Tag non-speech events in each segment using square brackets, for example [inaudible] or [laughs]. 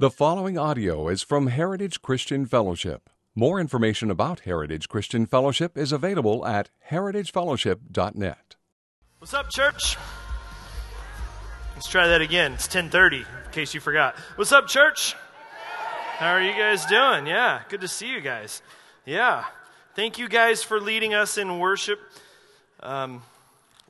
The following audio is from Heritage Christian Fellowship. More information about Heritage Christian Fellowship is available at heritagefellowship.net. What's up, church? Let's try that again. It's 10:30 in case you forgot. What's up, church? How are you guys doing? Yeah, good to see you guys. Yeah. Thank you guys for leading us in worship. Um,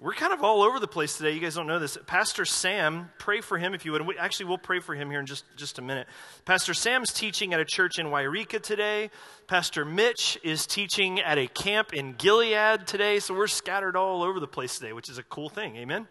we're kind of all over the place today. You guys don't know this. Pastor Sam, pray for him if you would. We, actually, we'll pray for him here in just, just a minute. Pastor Sam's teaching at a church in Wairika today. Pastor Mitch is teaching at a camp in Gilead today. So we're scattered all over the place today, which is a cool thing. Amen.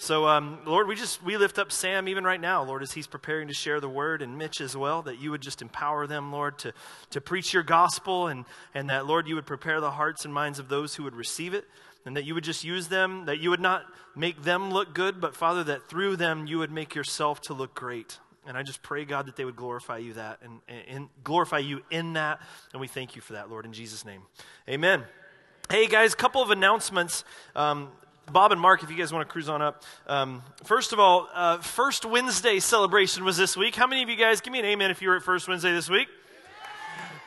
So, um, Lord, we just we lift up Sam even right now, Lord, as he's preparing to share the word, and Mitch as well. That you would just empower them, Lord, to to preach your gospel, and and that Lord, you would prepare the hearts and minds of those who would receive it and that you would just use them, that you would not make them look good, but Father, that through them you would make yourself to look great. And I just pray, God, that they would glorify you that and, and glorify you in that. And we thank you for that, Lord, in Jesus' name. Amen. Hey guys, couple of announcements. Um, Bob and Mark, if you guys want to cruise on up. Um, first of all, uh, First Wednesday celebration was this week. How many of you guys, give me an amen if you were at First Wednesday this week?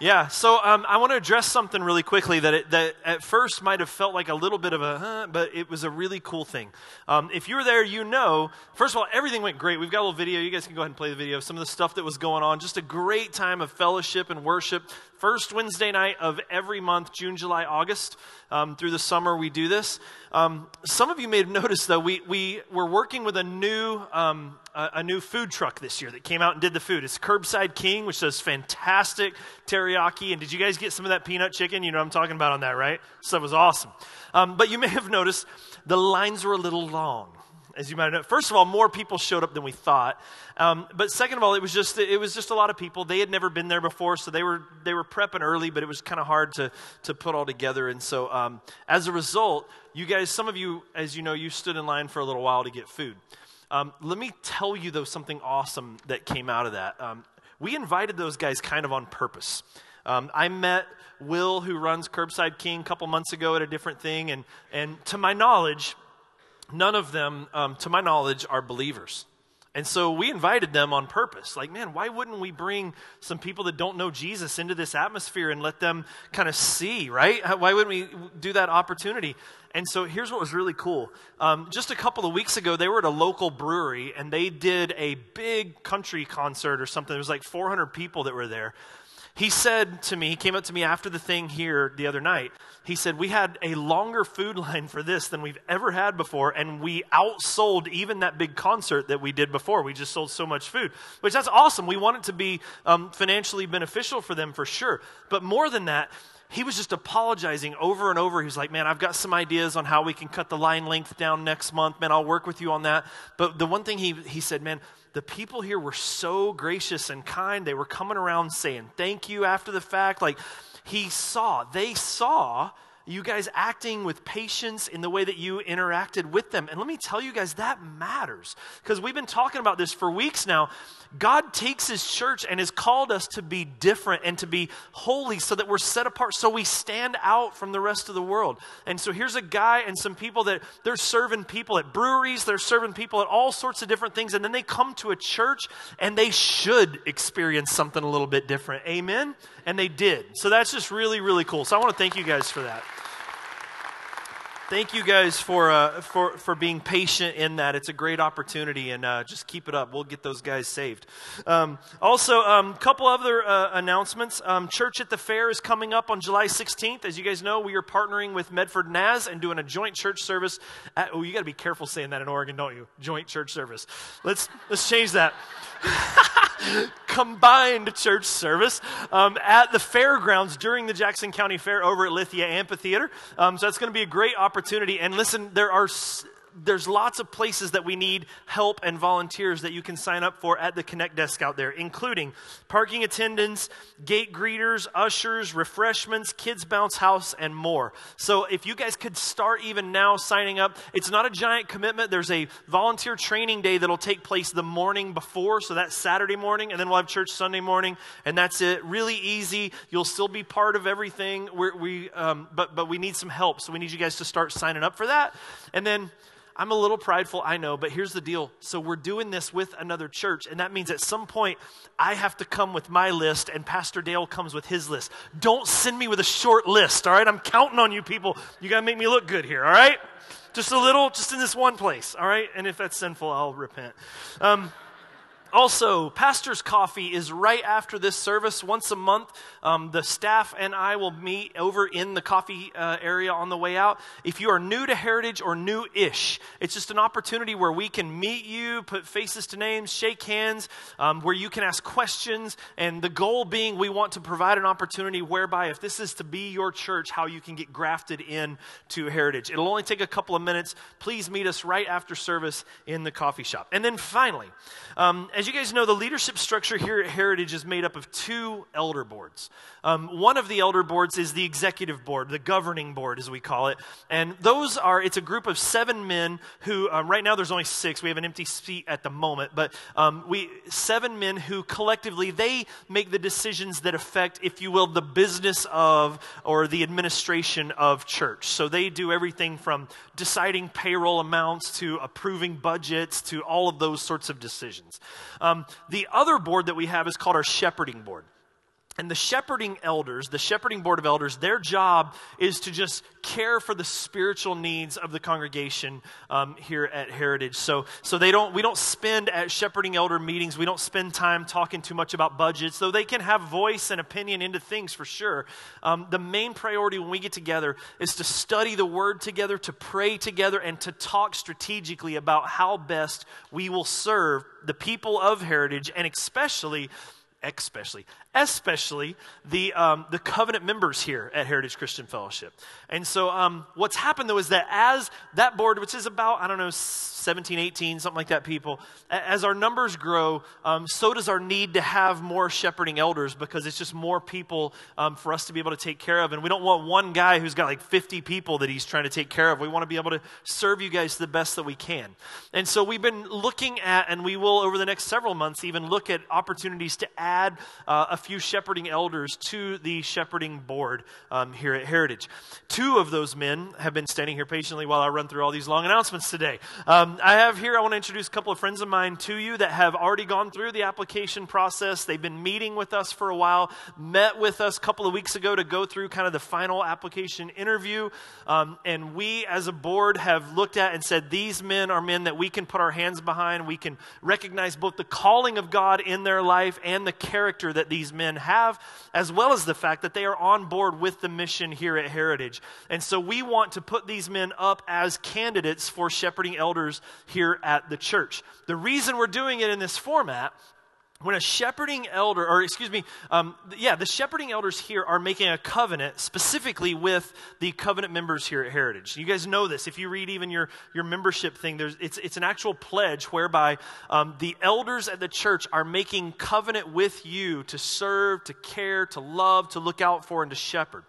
Yeah, so um, I want to address something really quickly that, it, that at first might have felt like a little bit of a, huh, but it was a really cool thing. Um, if you were there, you know, first of all, everything went great. We've got a little video. You guys can go ahead and play the video some of the stuff that was going on. Just a great time of fellowship and worship. First Wednesday night of every month, June, July, August. Um, through the summer, we do this. Um, some of you may have noticed, though, we, we were working with a new, um, a, a, new food truck this year that came out and did the food. It's Curbside King, which does fantastic teriyaki. And did you guys get some of that peanut chicken? You know what I'm talking about on that, right? So it was awesome. Um, but you may have noticed the lines were a little long as you might know. First of all, more people showed up than we thought. Um, but second of all, it was just it was just a lot of people. They had never been there before, so they were they were prepping early, but it was kind of hard to to put all together. And so um, as a result, you guys, some of you, as you know, you stood in line for a little while to get food. Um, let me tell you though something awesome that came out of that. Um, we invited those guys kind of on purpose. Um, I met Will, who runs Curbside King, a couple months ago at a different thing, and and to my knowledge, none of them, um, to my knowledge, are believers. And so we invited them on purpose. Like, man, why wouldn't we bring some people that don't know Jesus into this atmosphere and let them kind of see, right? Why wouldn't we do that opportunity? And so here's what was really cool. Um, just a couple of weeks ago, they were at a local brewery and they did a big country concert or something. There was like 400 people that were there. He said to me, he came up to me after the thing here the other night. He said, We had a longer food line for this than we've ever had before, and we outsold even that big concert that we did before. We just sold so much food, which that's awesome. We want it to be um, financially beneficial for them for sure. But more than that, he was just apologizing over and over. He was like, Man, I've got some ideas on how we can cut the line length down next month. Man, I'll work with you on that. But the one thing he, he said, Man, the people here were so gracious and kind. They were coming around saying thank you after the fact. Like he saw, they saw you guys acting with patience in the way that you interacted with them. And let me tell you guys, that matters. Because we've been talking about this for weeks now. God takes his church and has called us to be different and to be holy so that we're set apart, so we stand out from the rest of the world. And so here's a guy and some people that they're serving people at breweries, they're serving people at all sorts of different things. And then they come to a church and they should experience something a little bit different. Amen? And they did. So that's just really, really cool. So I want to thank you guys for that. Thank you guys for, uh, for, for being patient in that. It's a great opportunity, and uh, just keep it up. We'll get those guys saved. Um, also, a um, couple other uh, announcements. Um, Church at the Fair is coming up on July 16th. As you guys know, we are partnering with Medford Naz and doing a joint church service. At, oh, you got to be careful saying that in Oregon, don't you? Joint church service. Let's, let's change that. [laughs] combined church service um, at the fairgrounds during the Jackson County Fair over at Lithia Amphitheater. Um, so that's going to be a great opportunity. And listen, there are there's lots of places that we need help and volunteers that you can sign up for at the Connect desk out there, including parking attendants, gate greeters, ushers, refreshments, kids bounce house, and more. So if you guys could start even now signing up, it's not a giant commitment. There's a volunteer training day that'll take place the morning before, so that's Saturday morning, and then we'll have church Sunday morning, and that's it. Really easy. You'll still be part of everything. We're, we, um, but but we need some help, so we need you guys to start signing up for that, and then. I'm a little prideful, I know, but here's the deal. So we're doing this with another church, and that means at some point I have to come with my list, and Pastor Dale comes with his list. Don't send me with a short list, all right? I'm counting on you people. You got to make me look good here, all right? Just a little, just in this one place, all right? And if that's sinful, I'll repent. Um, also, Pastor's Coffee is right after this service once a month. Um, the staff and I will meet over in the coffee uh, area on the way out. If you are new to Heritage or new ish, it's just an opportunity where we can meet you, put faces to names, shake hands, um, where you can ask questions. And the goal being we want to provide an opportunity whereby if this is to be your church, how you can get grafted in to Heritage. It'll only take a couple of minutes. Please meet us right after service in the coffee shop. And then finally, um, as you guys know, the leadership structure here at Heritage is made up of two elder boards. Um, one of the elder boards is the executive board, the governing board, as we call it. And those are, it's a group of seven men who, um, right now there's only six. We have an empty seat at the moment. But um, we, seven men who collectively, they make the decisions that affect, if you will, the business of or the administration of church. So they do everything from deciding payroll amounts to approving budgets to all of those sorts of decisions. Um, the other board that we have is called our shepherding board. And the shepherding elders, the shepherding board of elders, their job is to just care for the spiritual needs of the congregation um, here at Heritage. So, so they don't, we don't spend at shepherding elder meetings, we don't spend time talking too much about budgets, though they can have voice and opinion into things for sure. Um, the main priority when we get together is to study the word together, to pray together, and to talk strategically about how best we will serve the people of Heritage and especially especially, especially the, um, the covenant members here at Heritage Christian Fellowship. And so, um, what's happened though is that as that board, which is about, I don't know, 17, 18, something like that, people, as our numbers grow, um, so does our need to have more shepherding elders because it's just more people um, for us to be able to take care of. And we don't want one guy who's got like 50 people that he's trying to take care of. We want to be able to serve you guys the best that we can. And so, we've been looking at, and we will over the next several months even look at opportunities to add uh, a few shepherding elders to the shepherding board um, here at Heritage. Two of those men have been standing here patiently while I run through all these long announcements today. Um, I have here, I want to introduce a couple of friends of mine to you that have already gone through the application process. They've been meeting with us for a while, met with us a couple of weeks ago to go through kind of the final application interview. Um, and we, as a board, have looked at and said, these men are men that we can put our hands behind. We can recognize both the calling of God in their life and the character that these men have, as well as the fact that they are on board with the mission here at Heritage. And so we want to put these men up as candidates for shepherding elders here at the church. The reason we're doing it in this format when a shepherding elder, or excuse me, um, yeah, the shepherding elders here are making a covenant specifically with the covenant members here at Heritage. You guys know this. If you read even your, your membership thing, there's, it's, it's an actual pledge whereby um, the elders at the church are making covenant with you to serve, to care, to love, to look out for, and to shepherd.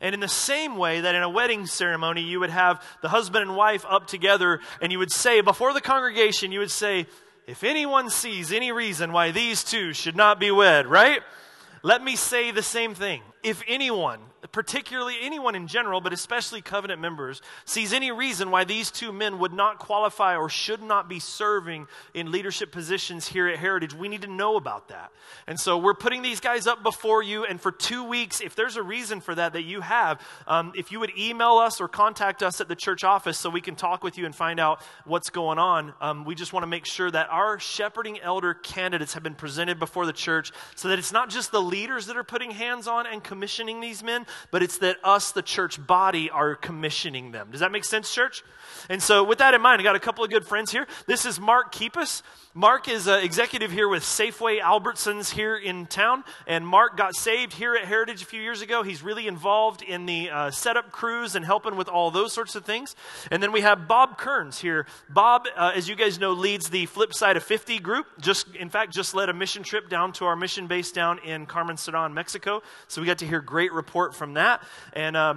And in the same way that in a wedding ceremony, you would have the husband and wife up together, and you would say, before the congregation, you would say, if anyone sees any reason why these two should not be wed, right? Let me say the same thing. If anyone particularly anyone in general, but especially covenant members, sees any reason why these two men would not qualify or should not be serving in leadership positions here at Heritage, we need to know about that. And so we're putting these guys up before you, and for two weeks, if there's a reason for that that you have, um, if you would email us or contact us at the church office so we can talk with you and find out what's going on, um, we just want to make sure that our shepherding elder candidates have been presented before the church so that it's not just the leaders that are putting hands on and commissioning these men, but it's that us, the church body, are commissioning them. Does that make sense, church? And so, with that in mind, I got a couple of good friends here. This is Mark Keepus. Mark is an executive here with Safeway Albertsons here in town, and Mark got saved here at Heritage a few years ago. He's really involved in the uh, setup crews and helping with all those sorts of things. And then we have Bob Kearns here. Bob, uh, as you guys know, leads the Flip Side of 50 group. Just, in fact, just led a mission trip down to our mission base down in Carmen Sedan, Mexico. So we got to hear great report from that. And uh,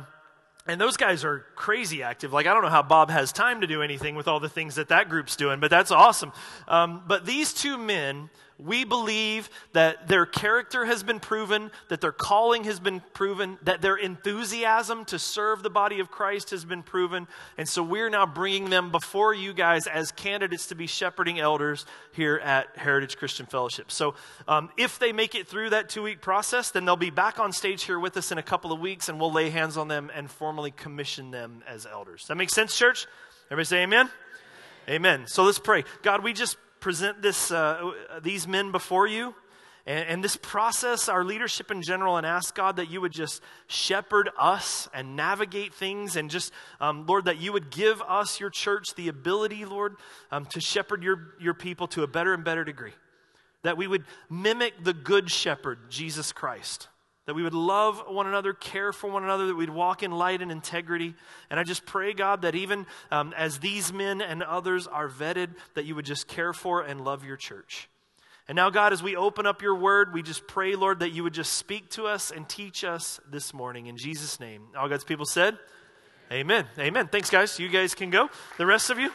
and those guys are crazy active. Like, I don't know how Bob has time to do anything with all the things that that group's doing, but that's awesome. Um, but these two men We believe that their character has been proven, that their calling has been proven, that their enthusiasm to serve the body of Christ has been proven. And so we're now bringing them before you guys as candidates to be shepherding elders here at Heritage Christian Fellowship. So um, if they make it through that two week process, then they'll be back on stage here with us in a couple of weeks and we'll lay hands on them and formally commission them as elders. That makes sense, church? Everybody say amen? Amen. So let's pray. God, we just present this, uh, these men before you and, and, this process, our leadership in general, and ask God that you would just shepherd us and navigate things, and just, um, Lord, that you would give us, your church, the ability, Lord, um, to shepherd your, your people to a better and better degree. That we would mimic the good shepherd, Jesus Christ that we would love one another, care for one another, that we'd walk in light and integrity. And I just pray, God, that even um, as these men and others are vetted, that you would just care for and love your church. And now, God, as we open up your word, we just pray, Lord, that you would just speak to us and teach us this morning. In Jesus' name. All God's people said, Amen. Amen. Thanks, guys. You guys can go. The rest of you.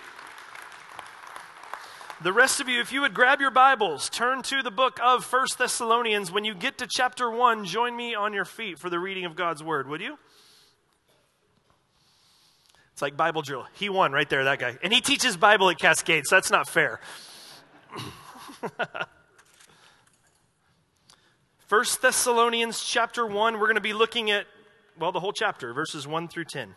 The rest of you, if you would grab your Bibles, turn to the book of First Thessalonians. When you get to chapter 1, join me on your feet for the reading of God's word, would you? It's like Bible drill. He won right there, that guy. And he teaches Bible at Cascade, so that's not fair. [laughs] First Thessalonians chapter 1, we're going to be looking at, well, the whole chapter, verses 1 through 10.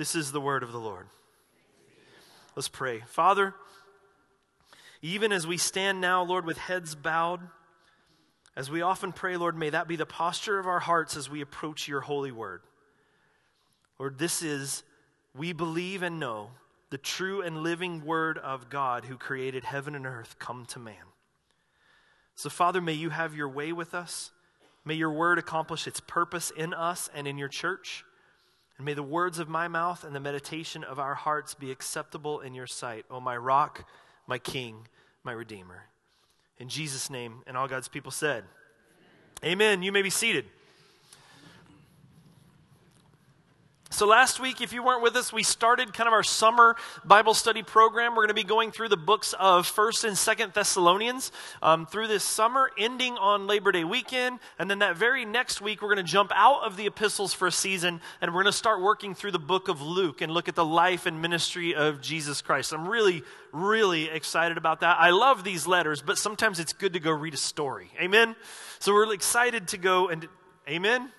This is the word of the Lord. Let's pray. Father, even as we stand now, Lord, with heads bowed, as we often pray, Lord, may that be the posture of our hearts as we approach your holy word. Lord, this is, we believe and know, the true and living word of God who created heaven and earth come to man. So, Father, may you have your way with us. May your word accomplish its purpose in us and in your church. And may the words of my mouth and the meditation of our hearts be acceptable in your sight, O my rock, my king, my redeemer. In Jesus' name, and all God's people said, Amen. Amen. You may be seated. So, last week, if you weren't with us, we started kind of our summer Bible study program. We're going to be going through the books of 1st and 2nd Thessalonians um, through this summer, ending on Labor Day weekend. And then that very next week, we're going to jump out of the epistles for a season and we're going to start working through the book of Luke and look at the life and ministry of Jesus Christ. I'm really, really excited about that. I love these letters, but sometimes it's good to go read a story. Amen? So, we're excited to go and, amen?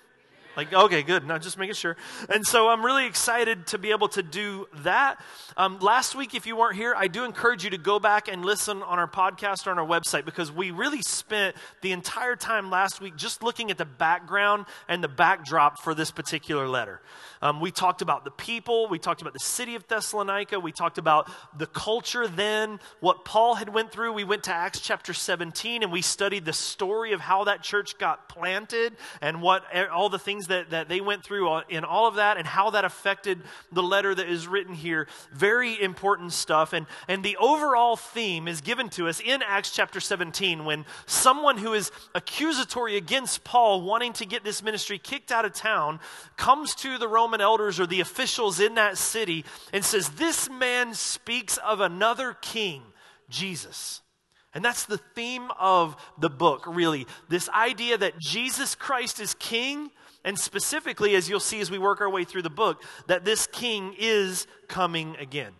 Like, okay, good. Now just making sure. And so I'm really excited to be able to do that. Um, last week, if you weren't here, I do encourage you to go back and listen on our podcast or on our website because we really spent the entire time last week just looking at the background and the backdrop for this particular letter. Um, we talked about the people, we talked about the city of Thessalonica, we talked about the culture then, what Paul had went through. We went to Acts chapter 17 and we studied the story of how that church got planted and what all the things things that, that they went through in all of that and how that affected the letter that is written here. Very important stuff. And, and the overall theme is given to us in Acts chapter 17 when someone who is accusatory against Paul, wanting to get this ministry kicked out of town, comes to the Roman elders or the officials in that city and says, This man speaks of another king, Jesus. And that's the theme of the book, really. This idea that Jesus Christ is king, and specifically, as you'll see as we work our way through the book, that this king is coming again.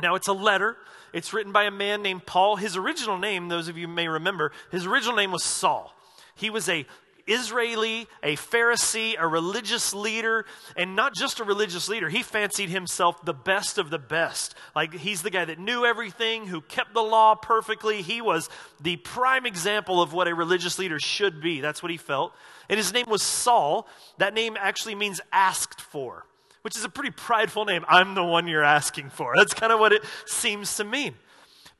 Now, it's a letter. It's written by a man named Paul. His original name, those of you may remember, his original name was Saul. He was a Israeli, a Pharisee, a religious leader, and not just a religious leader. He fancied himself the best of the best. Like he's the guy that knew everything, who kept the law perfectly. He was the prime example of what a religious leader should be. That's what he felt. And his name was Saul. That name actually means asked for, which is a pretty prideful name. I'm the one you're asking for. That's kind of what it seems to mean.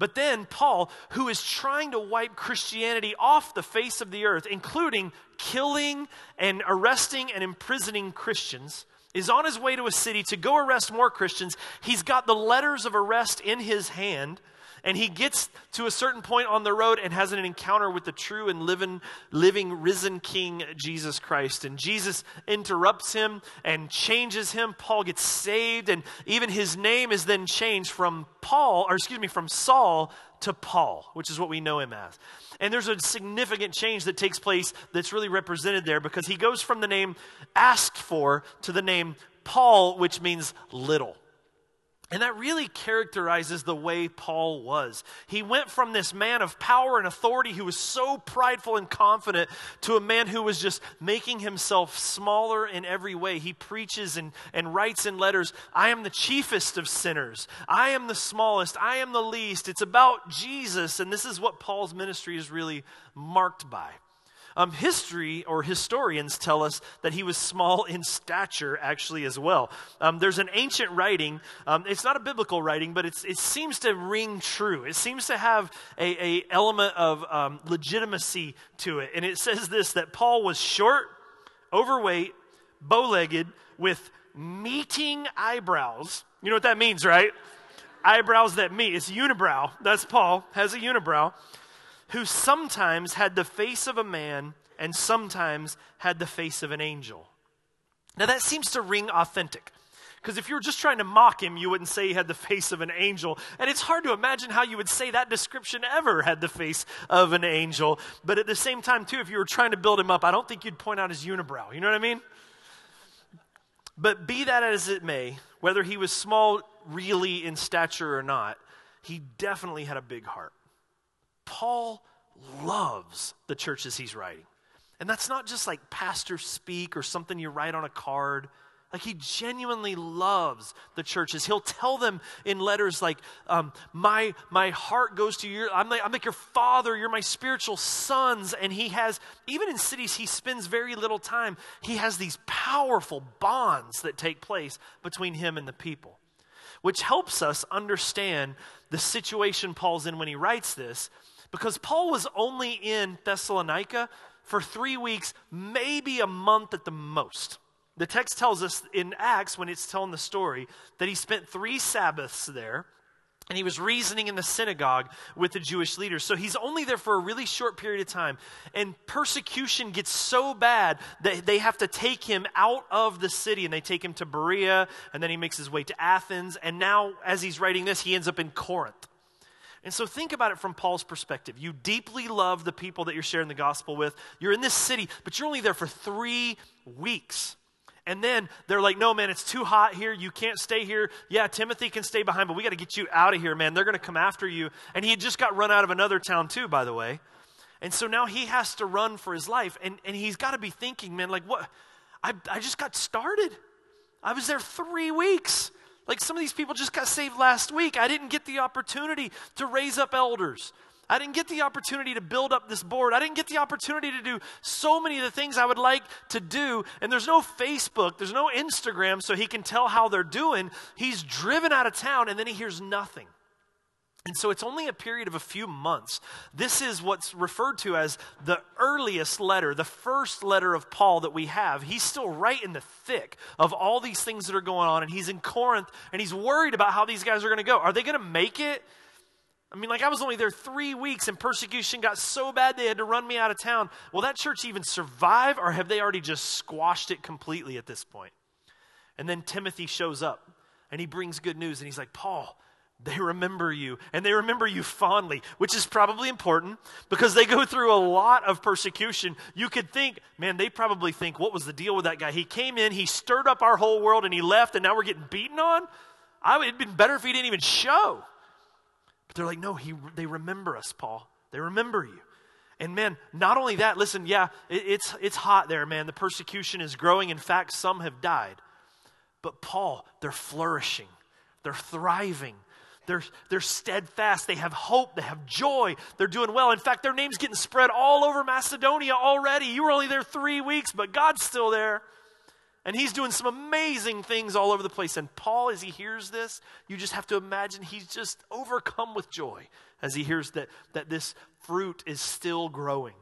But then Paul, who is trying to wipe Christianity off the face of the earth, including killing and arresting and imprisoning Christians, is on his way to a city to go arrest more Christians. He's got the letters of arrest in his hand and he gets to a certain point on the road and has an encounter with the true and living, living risen King Jesus Christ. And Jesus interrupts him and changes him. Paul gets saved, and even his name is then changed from Paul, or excuse me, from Saul to Paul, which is what we know him as. And there's a significant change that takes place that's really represented there because he goes from the name asked for to the name Paul, which means little. And that really characterizes the way Paul was. He went from this man of power and authority who was so prideful and confident to a man who was just making himself smaller in every way. He preaches and, and writes in letters I am the chiefest of sinners. I am the smallest. I am the least. It's about Jesus. And this is what Paul's ministry is really marked by. Um, history or historians tell us that he was small in stature, actually, as well. Um, there's an ancient writing. Um, it's not a biblical writing, but it seems to ring true. It seems to have a, a element of um, legitimacy to it. And it says this that Paul was short, overweight, bow legged, with meeting eyebrows. You know what that means, right? Eyebrows that meet. It's unibrow. That's Paul, has a unibrow who sometimes had the face of a man and sometimes had the face of an angel. Now that seems to ring authentic. Because if you were just trying to mock him, you wouldn't say he had the face of an angel. And it's hard to imagine how you would say that description ever had the face of an angel. But at the same time, too, if you were trying to build him up, I don't think you'd point out his unibrow. You know what I mean? But be that as it may, whether he was small really in stature or not, he definitely had a big heart. Paul loves the churches he's writing. And that's not just like pastor speak or something you write on a card. Like he genuinely loves the churches. He'll tell them in letters like, um, "My my heart goes to you. I'm like, I'm like your father. You're my spiritual sons." And he has even in cities he spends very little time. He has these powerful bonds that take place between him and the people, which helps us understand the situation Paul's in when he writes this because Paul was only in Thessalonica for three weeks, maybe a month at the most. The text tells us in Acts, when it's telling the story, that he spent three Sabbaths there and he was reasoning in the synagogue with the Jewish leaders. So he's only there for a really short period of time. And persecution gets so bad that they have to take him out of the city and they take him to Berea and then he makes his way to Athens. And now, as he's writing this, he ends up in Corinth. And so think about it from Paul's perspective. You deeply love the people that you're sharing the gospel with. You're in this city, but you're only there for three weeks. And then they're like, no, man, it's too hot here. You can't stay here. Yeah, Timothy can stay behind, but we got to get you out of here, man. They're going to come after you. And he had just got run out of another town, too, by the way. And so now he has to run for his life. And, and he's got to be thinking, man, like, what? I, I just got started. I was there three weeks. Like some of these people just got saved last week. I didn't get the opportunity to raise up elders. I didn't get the opportunity to build up this board. I didn't get the opportunity to do so many of the things I would like to do. And there's no Facebook, there's no Instagram, so he can tell how they're doing. He's driven out of town and then he hears nothing. And so it's only a period of a few months. This is what's referred to as the earliest letter, the first letter of Paul that we have. He's still right in the thick of all these things that are going on, and he's in Corinth, and he's worried about how these guys are going to go. Are they going to make it? I mean, like, I was only there three weeks, and persecution got so bad they had to run me out of town. Will that church even survive, or have they already just squashed it completely at this point? And then Timothy shows up, and he brings good news, and he's like, Paul, they remember you and they remember you fondly, which is probably important because they go through a lot of persecution. You could think, man, they probably think, what was the deal with that guy? He came in, he stirred up our whole world, and he left, and now we're getting beaten on? I, it'd been better if he didn't even show. But they're like, no, he, they remember us, Paul. They remember you. And man, not only that, listen, yeah, it, it's, it's hot there, man. The persecution is growing. In fact, some have died. But Paul, they're flourishing, they're thriving they're, they're steadfast. They have hope. They have joy. They're doing well. In fact, their name's getting spread all over Macedonia already. You were only there three weeks, but God's still there. And he's doing some amazing things all over the place. And Paul, as he hears this, you just have to imagine he's just overcome with joy as he hears that, that this fruit is still growing.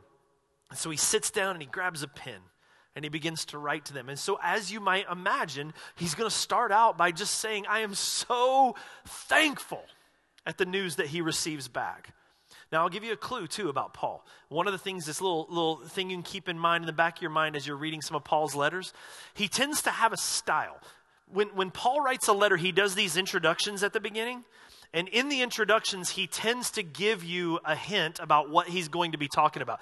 And so he sits down and he grabs a pen and he begins to write to them. And so, as you might imagine, he's going to start out by just saying, I am so thankful at the news that he receives back. Now, I'll give you a clue too about Paul. One of the things, this little, little thing you can keep in mind in the back of your mind as you're reading some of Paul's letters, he tends to have a style. When, when Paul writes a letter, he does these introductions at the beginning. And in the introductions, he tends to give you a hint about what he's going to be talking about.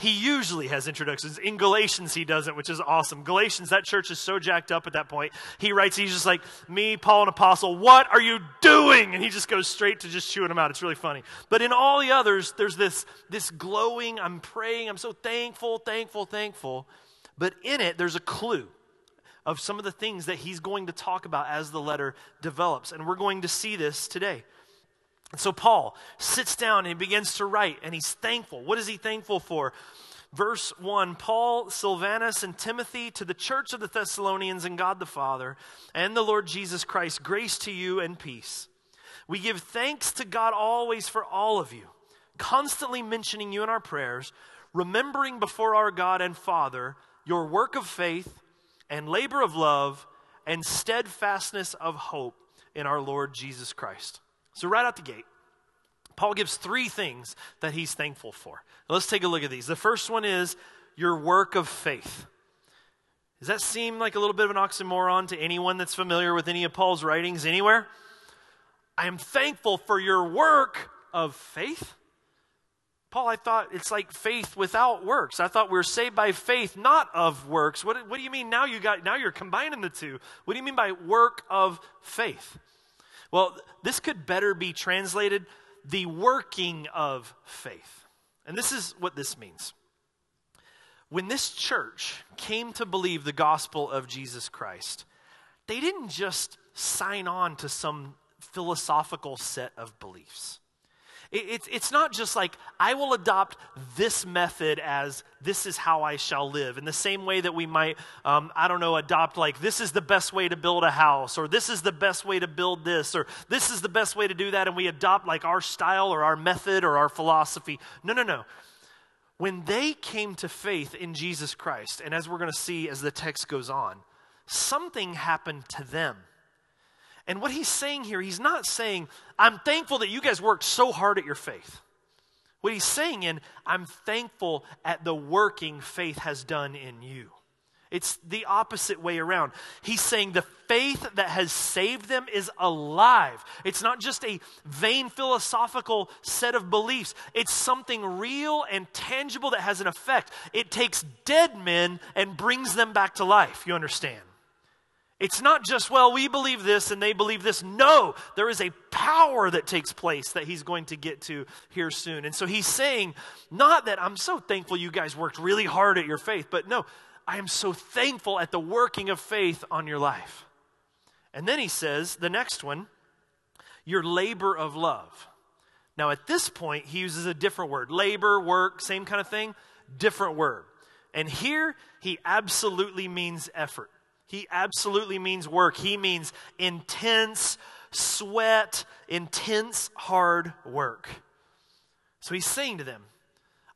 He usually has introductions. In Galatians, he doesn't, which is awesome. Galatians, that church is so jacked up at that point. He writes, he's just like, Me, Paul, an apostle, what are you doing? And he just goes straight to just chewing them out. It's really funny. But in all the others, there's this, this glowing, I'm praying, I'm so thankful, thankful, thankful. But in it, there's a clue of some of the things that he's going to talk about as the letter develops. And we're going to see this today. And so Paul sits down and he begins to write, and he's thankful. What is he thankful for? Verse 1 Paul, Silvanus, and Timothy to the church of the Thessalonians and God the Father and the Lord Jesus Christ, grace to you and peace. We give thanks to God always for all of you, constantly mentioning you in our prayers, remembering before our God and Father your work of faith and labor of love and steadfastness of hope in our Lord Jesus Christ. So, right out the gate, Paul gives three things that he's thankful for. Now, let's take a look at these. The first one is your work of faith. Does that seem like a little bit of an oxymoron to anyone that's familiar with any of Paul's writings anywhere? I am thankful for your work of faith. Paul, I thought it's like faith without works. I thought we are saved by faith, not of works. What, what do you mean now you got now you're combining the two? What do you mean by work of faith? Well, this could better be translated the working of faith. And this is what this means. When this church came to believe the gospel of Jesus Christ, they didn't just sign on to some philosophical set of beliefs. It's, it's not just like, I will adopt this method as this is how I shall live. In the same way that we might, um, I don't know, adopt like, this is the best way to build a house, or this is the best way to build this, or this is the best way to do that, and we adopt like our style or our method or our philosophy. No, no, no. When they came to faith in Jesus Christ, and as we're going to see as the text goes on, something happened to them and what he's saying here, he's not saying, I'm thankful that you guys worked so hard at your faith. What he's saying in, I'm thankful at the working faith has done in you. It's the opposite way around. He's saying the faith that has saved them is alive. It's not just a vain philosophical set of beliefs, it's something real and tangible that has an effect. It takes dead men and brings them back to life. You understand? It's not just, well, we believe this and they believe this. No, there is a power that takes place that he's going to get to here soon. And so he's saying, not that I'm so thankful you guys worked really hard at your faith, but no, I am so thankful at the working of faith on your life. And then he says, the next one, your labor of love. Now, at this point, he uses a different word labor, work, same kind of thing, different word. And here, he absolutely means effort. He absolutely means work. He means intense, sweat, intense, hard work. So he's saying to them,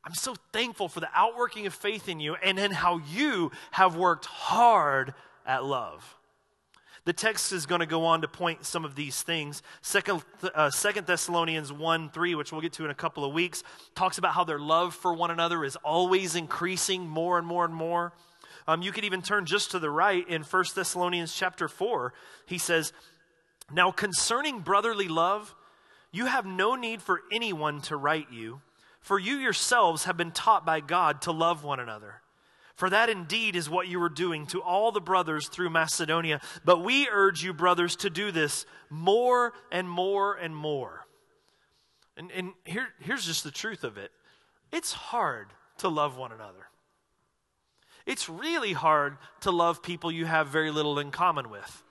I'm so thankful for the outworking of faith in you and in how you have worked hard at love. The text is going to go on to point some of these things. Second, uh, Second Thessalonians 1 3, which we'll get to in a couple of weeks, talks about how their love for one another is always increasing more and more and more. Um, you could even turn just to the right in 1 Thessalonians chapter 4. He says, Now concerning brotherly love, you have no need for anyone to write you, for you yourselves have been taught by God to love one another. For that indeed is what you were doing to all the brothers through Macedonia. But we urge you, brothers, to do this more and more and more. And, and here, here's just the truth of it it's hard to love one another. It's really hard to love people you have very little in common with.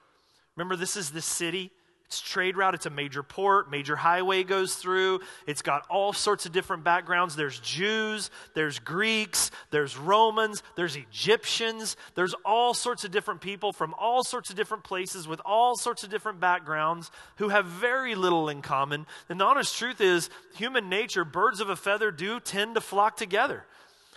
Remember, this is the city it's trade route, it's a major port, major highway goes through. It's got all sorts of different backgrounds. There's Jews, there's Greeks, there's Romans, there's Egyptians. There's all sorts of different people from all sorts of different places with all sorts of different backgrounds who have very little in common. And the honest truth is, human nature, birds of a feather do tend to flock together.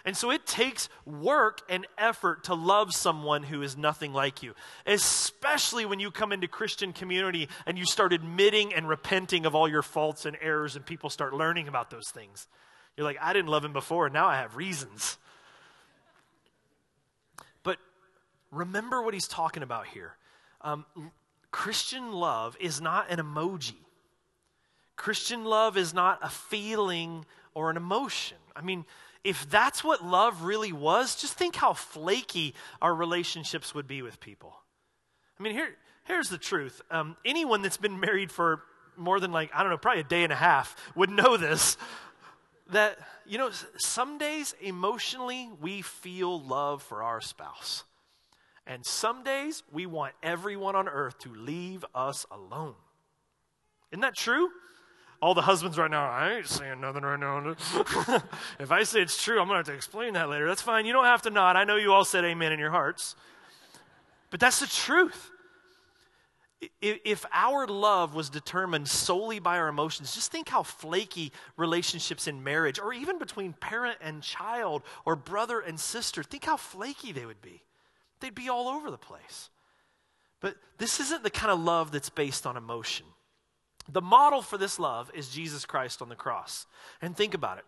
And so it takes work and effort to love someone who is nothing like you, especially when you come into Christian community and you start admitting and repenting of all your faults and errors and people start learning about those things. You're like, I didn't love him before, and now I have reasons. But remember what he's talking about here. Um, Christian love is not an emoji. Christian love is not a feeling or an emotion. I mean, if that's what love really was, just think how flaky our relationships would be with people. I mean, here, here's the truth. Um, anyone that's been married for more than like, I don't know, probably a day and a half would know this. That, you know, some days emotionally we feel love for our spouse. And some days we want everyone on earth to leave us alone. Isn't that true? All the husbands right now, I ain't saying nothing right now. [laughs] if I say it's true, I'm going to have to explain that later. That's fine. You don't have to nod. I know you all said amen in your hearts. But that's the truth. If our love was determined solely by our emotions, just think how flaky relationships in marriage, or even between parent and child, or brother and sister, think how flaky they would be. They'd be all over the place. But this isn't the kind of love that's based on emotion. The model for this love is Jesus Christ on the cross. And think about it.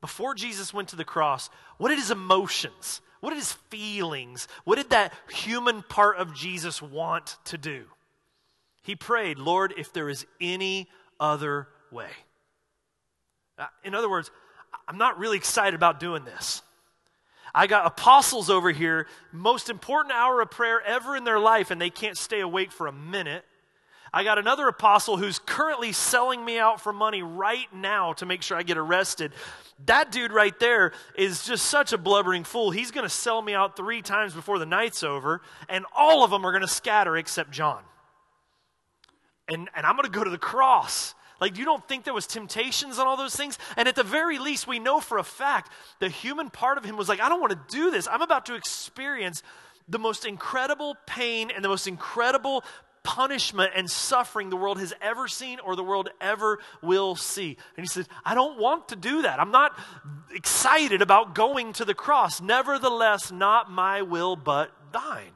Before Jesus went to the cross, what did his emotions, what did his feelings, what did that human part of Jesus want to do? He prayed, Lord, if there is any other way. Uh, in other words, I'm not really excited about doing this. I got apostles over here, most important hour of prayer ever in their life, and they can't stay awake for a minute. I got another apostle who's currently selling me out for money right now to make sure I get arrested. That dude right there is just such a blubbering fool. He's going to sell me out three times before the night's over, and all of them are going to scatter except John. And, and I'm going to go to the cross. Like, you don't think there was temptations on all those things? And at the very least, we know for a fact the human part of him was like, I don't want to do this. I'm about to experience the most incredible pain and the most incredible punishment and suffering the world has ever seen or the world ever will see. And he says, I don't want to do that. I'm not excited about going to the cross. Nevertheless, not my will, but thine.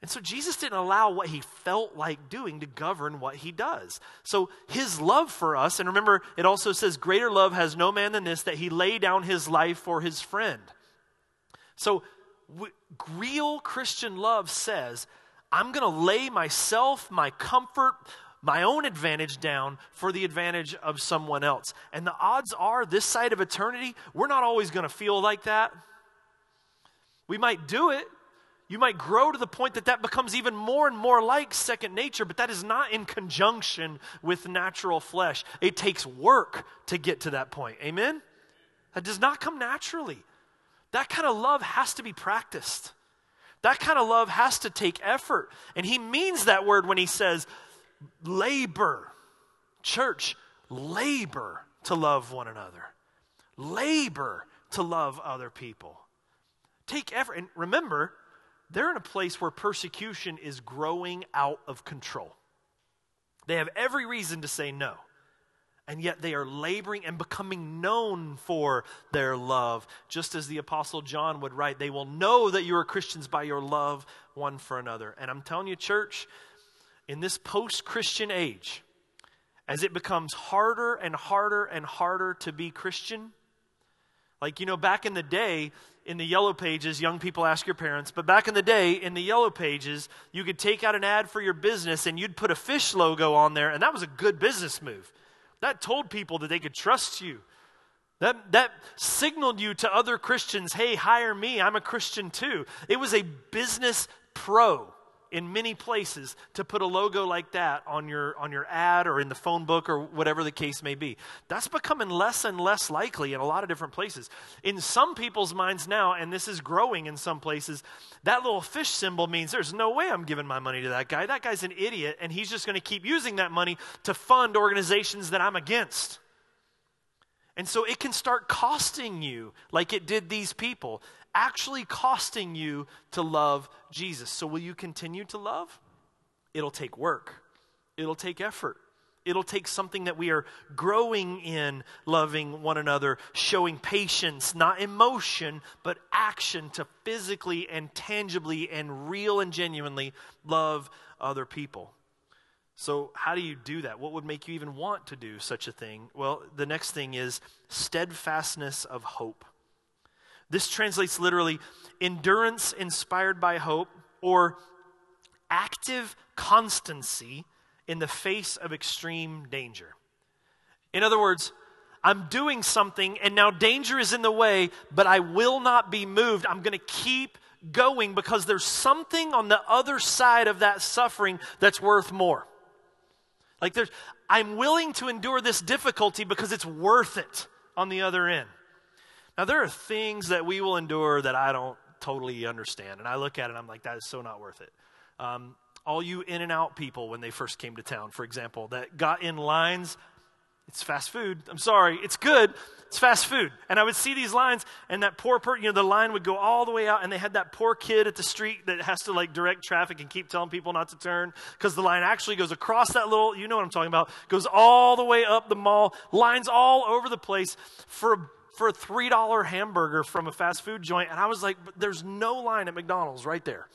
And so Jesus didn't allow what he felt like doing to govern what he does. So his love for us, and remember, it also says, Greater love has no man than this, that he lay down his life for his friend. So real Christian love says, I'm going to lay myself, my comfort, my own advantage down for the advantage of someone else. And the odds are, this side of eternity, we're not always going to feel like that. We might do it. You might grow to the point that that becomes even more and more like second nature, but that is not in conjunction with natural flesh. It takes work to get to that point. Amen? That does not come naturally. That kind of love has to be practiced. That kind of love has to take effort. And he means that word when he says labor. Church, labor to love one another, labor to love other people. Take effort. And remember, they're in a place where persecution is growing out of control. They have every reason to say no. And yet they are laboring and becoming known for their love. Just as the Apostle John would write, they will know that you are Christians by your love one for another. And I'm telling you, church, in this post Christian age, as it becomes harder and harder and harder to be Christian, like, you know, back in the day, in the yellow pages, young people ask your parents, but back in the day, in the yellow pages, you could take out an ad for your business and you'd put a fish logo on there, and that was a good business move. That told people that they could trust you. That, that signaled you to other Christians, hey, hire me, I'm a Christian too. It was a business pro in many places to put a logo like that on your on your ad or in the phone book or whatever the case may be. That's becoming less and less likely in a lot of different places. In some people's minds now, and this is growing in some places, that little fish symbol means there's no way I'm giving my money to that guy. That guy's an idiot and he's just going to keep using that money to fund organizations that I'm against. And so it can start costing you like it did these people actually costing you to love Jesus. So, will you continue to love? It'll take work, it'll take effort. It'll take something that we are growing in, loving one another, showing patience, not emotion, but action to physically and tangibly and real and genuinely love other people. So, how do you do that? What would make you even want to do such a thing? Well, the next thing is steadfastness of hope. This translates literally endurance inspired by hope or active constancy in the face of extreme danger. In other words, I'm doing something and now danger is in the way, but I will not be moved. I'm going to keep going because there's something on the other side of that suffering that's worth more. Like there's I'm willing to endure this difficulty because it's worth it on the other end. Now, there are things that we will endure that I don't totally understand. And I look at it and I'm like, that is so not worth it. Um, all you In-N-Out people when they first came to town, for example, that got in lines, it's fast food. I'm sorry, it's good. It's fast food. And I would see these lines, and that poor you know, the line would go all the way out, and they had that poor kid at the street that has to like direct traffic and keep telling people not to turn because the line actually goes across that little, you know what I'm talking about, goes all the way up the mall, lines all over the place for for a $3 hamburger from a fast food joint. And I was like, there's no line at McDonald's right there.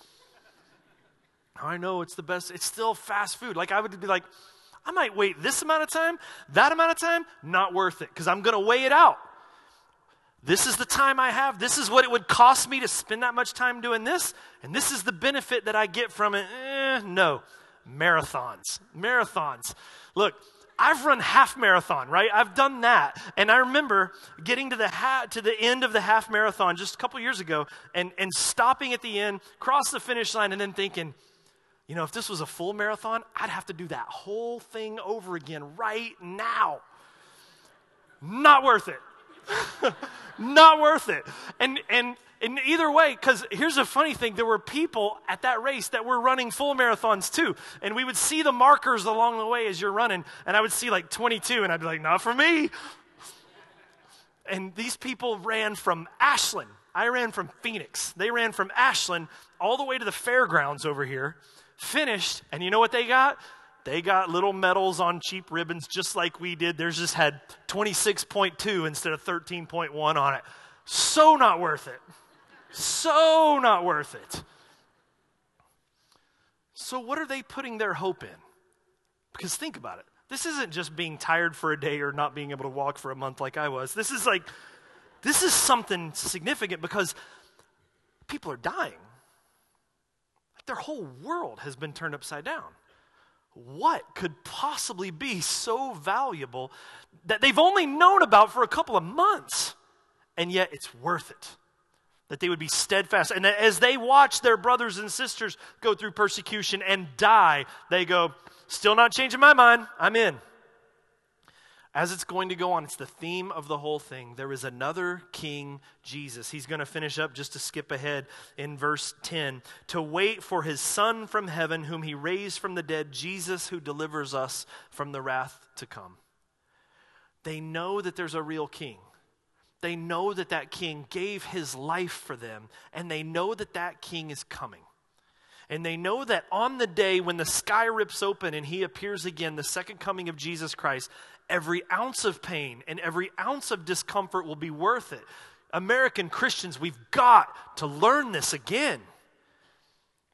I know it's the best. It's still fast food. Like, I would be like, I might wait this amount of time, that amount of time, not worth it because I'm going to weigh it out. This is the time I have. This is what it would cost me to spend that much time doing this. And this is the benefit that I get from it. Eh, no. Marathons. Marathons. Look, I've run half marathon, right? I've done that. And I remember getting to the ha- to the end of the half marathon just a couple years ago and, and stopping at the end, cross the finish line, and then thinking, you know, if this was a full marathon, I'd have to do that whole thing over again right now. Not worth it. [laughs] Not worth it. And and in either way, because here's a funny thing there were people at that race that were running full marathons too. And we would see the markers along the way as you're running, and I would see like 22, and I'd be like, not for me. And these people ran from Ashland. I ran from Phoenix. They ran from Ashland all the way to the fairgrounds over here, finished, and you know what they got? They got little medals on cheap ribbons just like we did. Theirs just had 26.2 instead of 13.1 on it. So not worth it. So not worth it. So, what are they putting their hope in? Because think about it. This isn't just being tired for a day or not being able to walk for a month like I was. This is like, this is something significant because people are dying. Their whole world has been turned upside down. What could possibly be so valuable that they've only known about for a couple of months, and yet it's worth it? that they would be steadfast. And as they watch their brothers and sisters go through persecution and die, they go, Still not changing my mind. I'm in. As it's going to go on, it's the theme of the whole thing. There is another king, Jesus. He's going to finish up just to skip ahead in verse 10 to wait for his son from heaven, whom he raised from the dead, Jesus, who delivers us from the wrath to come. They know that there's a real king they know that that king gave his life for them, and they know that that king is coming. And they know that on the day when the sky rips open and he appears again, the second coming of Jesus Christ, every ounce of pain and every ounce of discomfort will be worth it. American Christians, we've got to learn this again.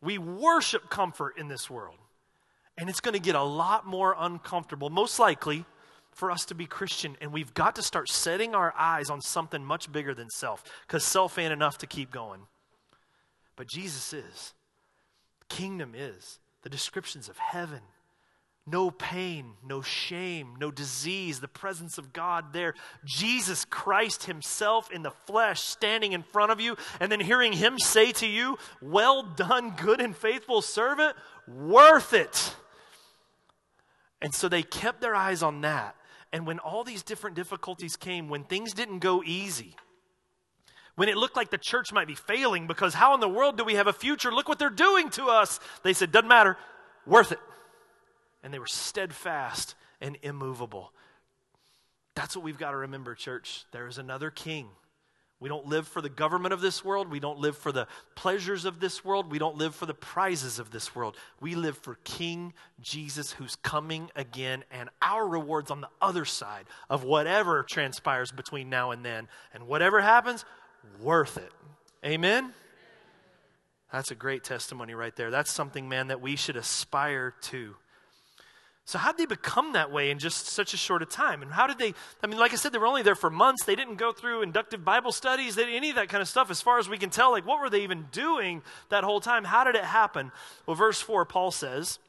We worship comfort in this world. And it's going to get a lot more uncomfortable, most likely, for us to be Christian. And we've got to start setting our eyes on something much bigger than self, because self ain't enough to keep going. But Jesus is. The kingdom is. The descriptions of heaven. No pain, no shame, no disease, the presence of God there. Jesus Christ Himself in the flesh standing in front of you, and then hearing Him say to you, Well done, good and faithful servant, worth it. And so they kept their eyes on that. And when all these different difficulties came, when things didn't go easy, when it looked like the church might be failing because how in the world do we have a future? Look what they're doing to us. They said, doesn't matter, worth it. And they were steadfast and immovable. That's what we've got to remember, church. There is another king we don't live for the government of this world. We don't live for the pleasures of this world. We don't live for the prizes of this world. We live for King Jesus who's coming again, and our rewards on the other side of whatever transpires between now and then. And whatever happens, worth it. Amen? That's a great testimony right there. That's something, man, that we should aspire to. So, how did they become that way in just such a short a time? And how did they? I mean, like I said, they were only there for months. They didn't go through inductive Bible studies, they, any of that kind of stuff. As far as we can tell, like, what were they even doing that whole time? How did it happen? Well, verse 4, Paul says,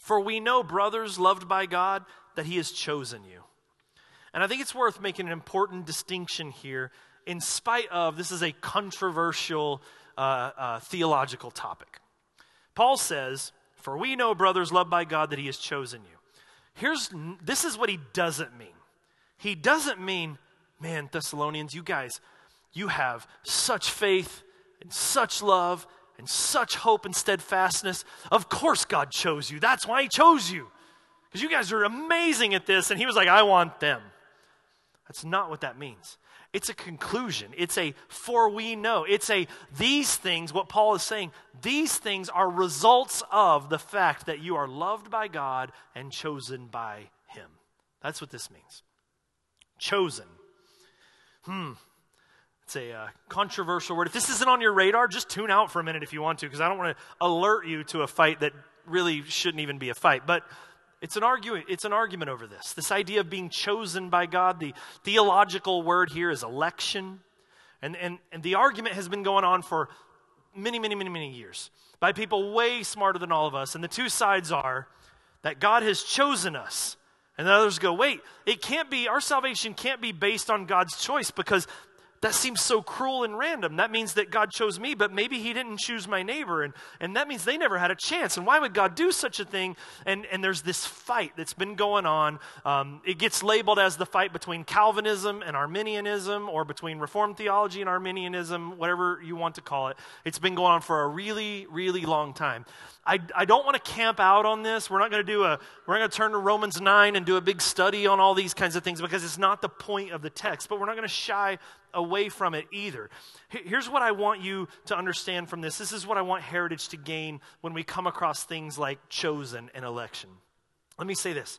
For we know, brothers loved by God, that he has chosen you. And I think it's worth making an important distinction here, in spite of this is a controversial uh, uh, theological topic. Paul says, for we know, brothers, loved by God, that He has chosen you. Here's this is what He doesn't mean. He doesn't mean, man, Thessalonians, you guys, you have such faith and such love and such hope and steadfastness. Of course, God chose you. That's why He chose you. Because you guys are amazing at this. And He was like, I want them. That's not what that means. It's a conclusion. It's a for we know. It's a these things, what Paul is saying, these things are results of the fact that you are loved by God and chosen by Him. That's what this means. Chosen. Hmm. It's a uh, controversial word. If this isn't on your radar, just tune out for a minute if you want to, because I don't want to alert you to a fight that really shouldn't even be a fight. But it's an, argument, it's an argument over this. This idea of being chosen by God, the theological word here is election. And, and, and the argument has been going on for many, many, many, many years by people way smarter than all of us. And the two sides are that God has chosen us. And the others go, wait, it can't be, our salvation can't be based on God's choice because that seems so cruel and random. That means that God chose me, but maybe He didn't choose my neighbor. And, and that means they never had a chance. And why would God do such a thing? And, and there's this fight that's been going on. Um, it gets labeled as the fight between Calvinism and Arminianism, or between Reformed theology and Arminianism, whatever you want to call it. It's been going on for a really, really long time. I, I don't want to camp out on this. We're not going to do a, we're not going to turn to Romans 9 and do a big study on all these kinds of things because it's not the point of the text, but we're not going to shy away from it either. Here's what I want you to understand from this. This is what I want Heritage to gain when we come across things like chosen and election. Let me say this.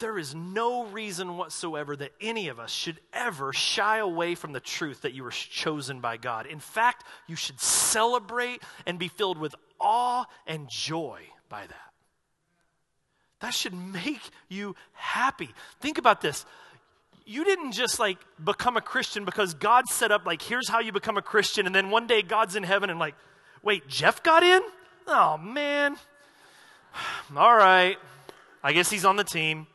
There is no reason whatsoever that any of us should ever shy away from the truth that you were chosen by God. In fact, you should celebrate and be filled with awe and joy by that. That should make you happy. Think about this. You didn't just like become a Christian because God set up, like, here's how you become a Christian, and then one day God's in heaven and, like, wait, Jeff got in? Oh, man. [sighs] All right. I guess he's on the team.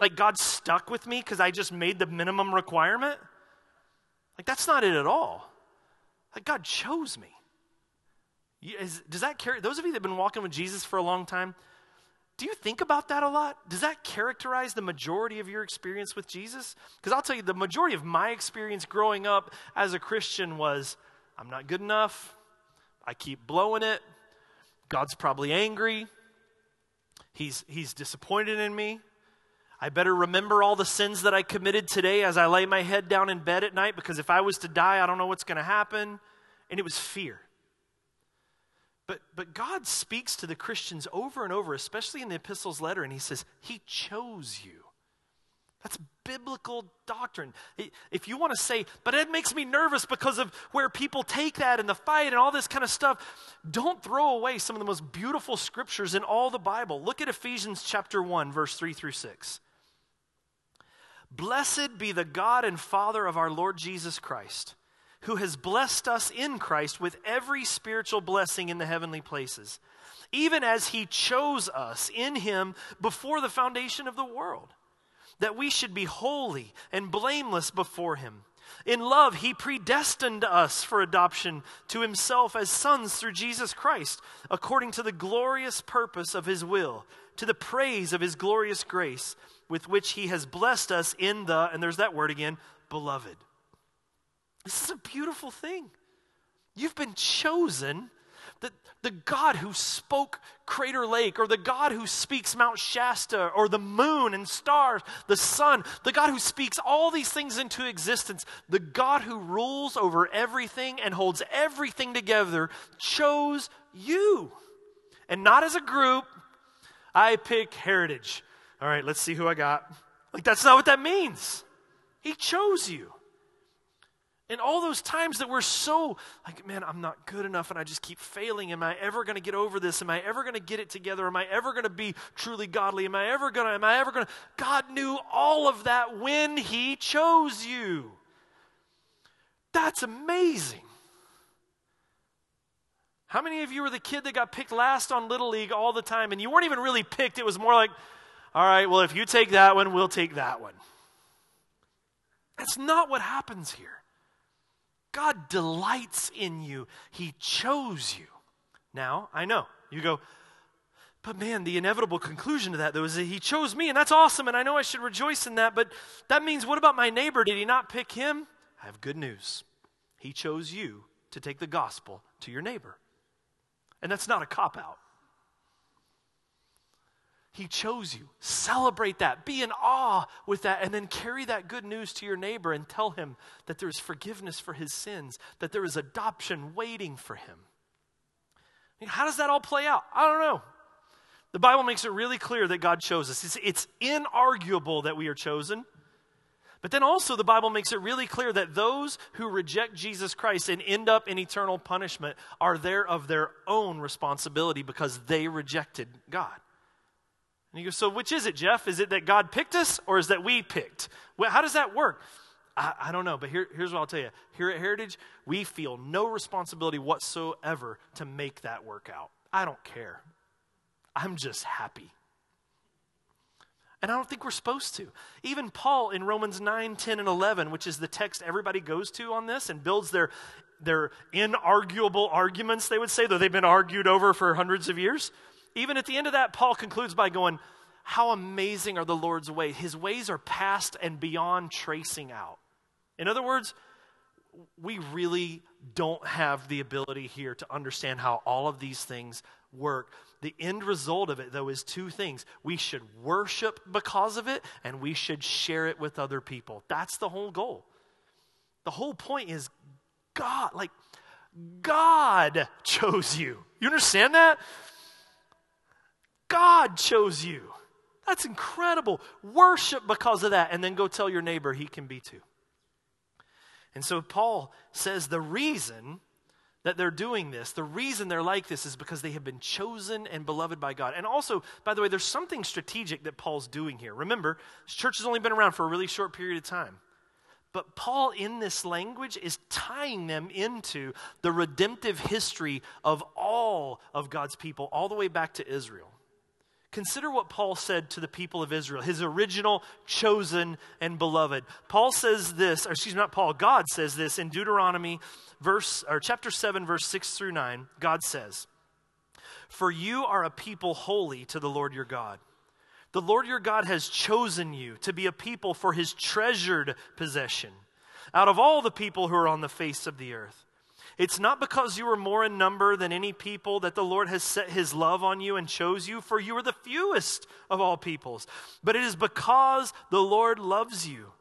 Like, God stuck with me because I just made the minimum requirement? Like, that's not it at all. Like, God chose me. Is, does that carry, those of you that have been walking with Jesus for a long time, do you think about that a lot? Does that characterize the majority of your experience with Jesus? Because I'll tell you, the majority of my experience growing up as a Christian was I'm not good enough. I keep blowing it. God's probably angry. He's, he's disappointed in me. I better remember all the sins that I committed today as I lay my head down in bed at night because if I was to die, I don't know what's going to happen. And it was fear. But, but God speaks to the Christians over and over, especially in the epistles letter, and he says, He chose you. That's biblical doctrine. If you want to say, but it makes me nervous because of where people take that and the fight and all this kind of stuff, don't throw away some of the most beautiful scriptures in all the Bible. Look at Ephesians chapter 1, verse 3 through 6. Blessed be the God and Father of our Lord Jesus Christ who has blessed us in Christ with every spiritual blessing in the heavenly places, even as he chose us in him before the foundation of the world, that we should be holy and blameless before him. In love, he predestined us for adoption to himself as sons through Jesus Christ, according to the glorious purpose of his will, to the praise of his glorious grace, with which he has blessed us in the, and there's that word again, beloved. This is a beautiful thing. You've been chosen. The, the God who spoke Crater Lake, or the God who speaks Mount Shasta, or the moon and stars, the sun, the God who speaks all these things into existence, the God who rules over everything and holds everything together, chose you. And not as a group. I pick heritage. All right, let's see who I got. Like, that's not what that means. He chose you. And all those times that we're so like, man, I'm not good enough and I just keep failing. Am I ever going to get over this? Am I ever going to get it together? Am I ever going to be truly godly? Am I ever going to, am I ever going to? God knew all of that when He chose you. That's amazing. How many of you were the kid that got picked last on Little League all the time and you weren't even really picked? It was more like, all right, well, if you take that one, we'll take that one. That's not what happens here. God delights in you, He chose you. Now, I know, you go, but man, the inevitable conclusion to that, though, is that He chose me, and that's awesome, and I know I should rejoice in that, but that means what about my neighbor? Did He not pick him? I have good news. He chose you to take the gospel to your neighbor. And that's not a cop out. He chose you. Celebrate that. Be in awe with that. And then carry that good news to your neighbor and tell him that there is forgiveness for his sins, that there is adoption waiting for him. I mean, how does that all play out? I don't know. The Bible makes it really clear that God chose us. It's, it's inarguable that we are chosen. But then also, the Bible makes it really clear that those who reject Jesus Christ and end up in eternal punishment are there of their own responsibility because they rejected God. And you go, so which is it, Jeff? Is it that God picked us or is that we picked? Well, how does that work? I, I don't know, but here, here's what I'll tell you. Here at Heritage, we feel no responsibility whatsoever to make that work out. I don't care. I'm just happy. And I don't think we're supposed to. Even Paul in Romans 9, 10, and 11, which is the text everybody goes to on this and builds their, their inarguable arguments, they would say, though they've been argued over for hundreds of years. Even at the end of that, Paul concludes by going, How amazing are the Lord's ways! His ways are past and beyond tracing out. In other words, we really don't have the ability here to understand how all of these things work. The end result of it, though, is two things. We should worship because of it, and we should share it with other people. That's the whole goal. The whole point is God, like, God [laughs] chose you. You understand that? God chose you. That's incredible. Worship because of that, and then go tell your neighbor he can be too. And so Paul says the reason that they're doing this, the reason they're like this is because they have been chosen and beloved by God. And also, by the way, there's something strategic that Paul's doing here. Remember, this church has only been around for a really short period of time. But Paul, in this language, is tying them into the redemptive history of all of God's people, all the way back to Israel. Consider what Paul said to the people of Israel, his original chosen and beloved. Paul says this, or excuse me, not Paul, God says this in Deuteronomy verse or chapter 7 verse 6 through 9. God says, "For you are a people holy to the Lord your God. The Lord your God has chosen you to be a people for his treasured possession out of all the people who are on the face of the earth." It's not because you are more in number than any people that the Lord has set his love on you and chose you, for you are the fewest of all peoples. But it is because the Lord loves you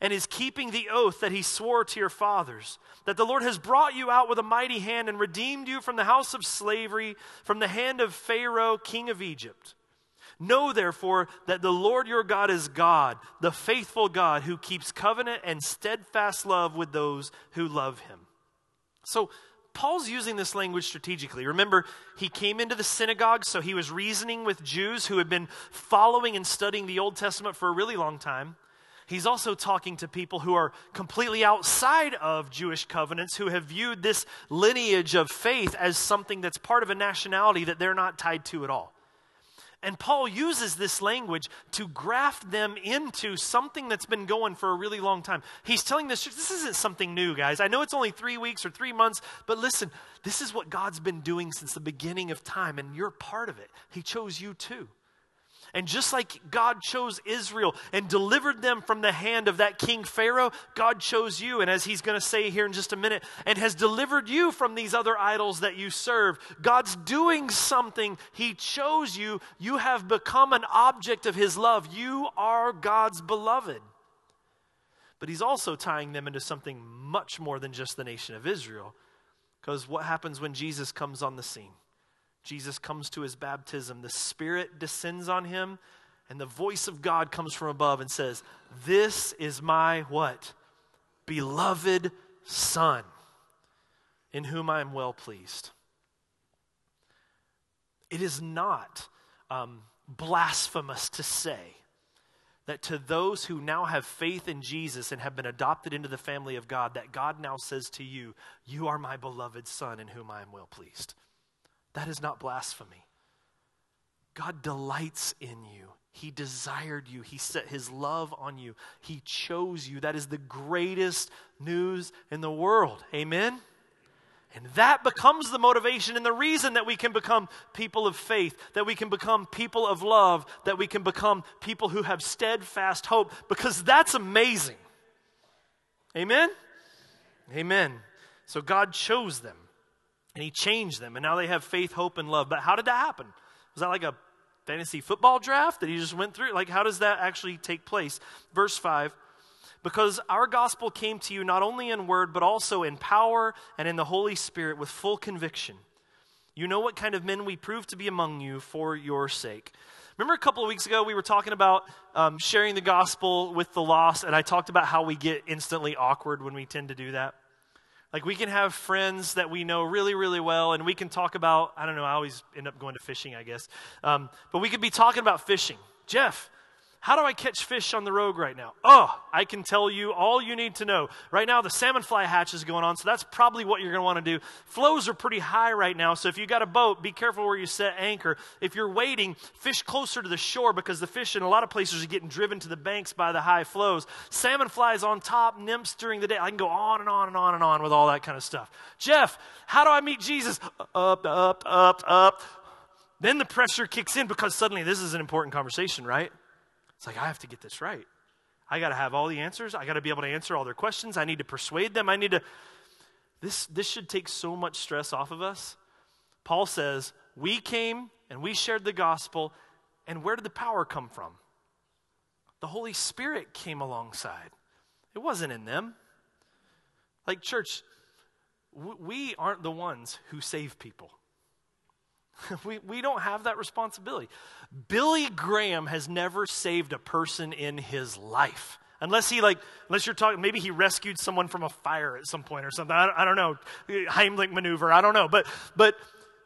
and is keeping the oath that he swore to your fathers, that the Lord has brought you out with a mighty hand and redeemed you from the house of slavery, from the hand of Pharaoh, king of Egypt. Know therefore that the Lord your God is God, the faithful God who keeps covenant and steadfast love with those who love him. So, Paul's using this language strategically. Remember, he came into the synagogue, so he was reasoning with Jews who had been following and studying the Old Testament for a really long time. He's also talking to people who are completely outside of Jewish covenants, who have viewed this lineage of faith as something that's part of a nationality that they're not tied to at all. And Paul uses this language to graft them into something that's been going for a really long time. He's telling this this isn't something new, guys. I know it's only three weeks or three months, but listen, this is what God's been doing since the beginning of time, and you're part of it. He chose you too. And just like God chose Israel and delivered them from the hand of that king Pharaoh, God chose you. And as he's going to say here in just a minute, and has delivered you from these other idols that you serve. God's doing something. He chose you. You have become an object of his love. You are God's beloved. But he's also tying them into something much more than just the nation of Israel. Because what happens when Jesus comes on the scene? Jesus comes to his baptism, the Spirit descends on him, and the voice of God comes from above and says, This is my what? Beloved Son, in whom I am well pleased. It is not um, blasphemous to say that to those who now have faith in Jesus and have been adopted into the family of God, that God now says to you, You are my beloved Son, in whom I am well pleased. That is not blasphemy. God delights in you. He desired you. He set his love on you. He chose you. That is the greatest news in the world. Amen? And that becomes the motivation and the reason that we can become people of faith, that we can become people of love, that we can become people who have steadfast hope, because that's amazing. Amen? Amen. So God chose them. And he changed them, and now they have faith, hope, and love. But how did that happen? Was that like a fantasy football draft that he just went through? Like, how does that actually take place? Verse 5 Because our gospel came to you not only in word, but also in power and in the Holy Spirit with full conviction. You know what kind of men we proved to be among you for your sake. Remember a couple of weeks ago, we were talking about um, sharing the gospel with the lost, and I talked about how we get instantly awkward when we tend to do that. Like we can have friends that we know really, really well, and we can talk about, I don't know, I always end up going to fishing, I guess. Um, but we could be talking about fishing. Jeff, how do I catch fish on the Rogue right now? Oh, I can tell you all you need to know. Right now, the salmon fly hatch is going on, so that's probably what you're going to want to do. Flows are pretty high right now, so if you got a boat, be careful where you set anchor. If you're waiting, fish closer to the shore because the fish in a lot of places are getting driven to the banks by the high flows. Salmon flies on top, nymphs during the day. I can go on and on and on and on with all that kind of stuff. Jeff, how do I meet Jesus? Up, up, up, up. Then the pressure kicks in because suddenly this is an important conversation, right? It's like, I have to get this right. I got to have all the answers. I got to be able to answer all their questions. I need to persuade them. I need to. This, this should take so much stress off of us. Paul says, We came and we shared the gospel, and where did the power come from? The Holy Spirit came alongside. It wasn't in them. Like, church, we aren't the ones who save people. [laughs] we, we don't have that responsibility. Billy Graham has never saved a person in his life. Unless he, like, unless you're talking, maybe he rescued someone from a fire at some point or something. I, I don't know. Heimlich maneuver. I don't know. But, but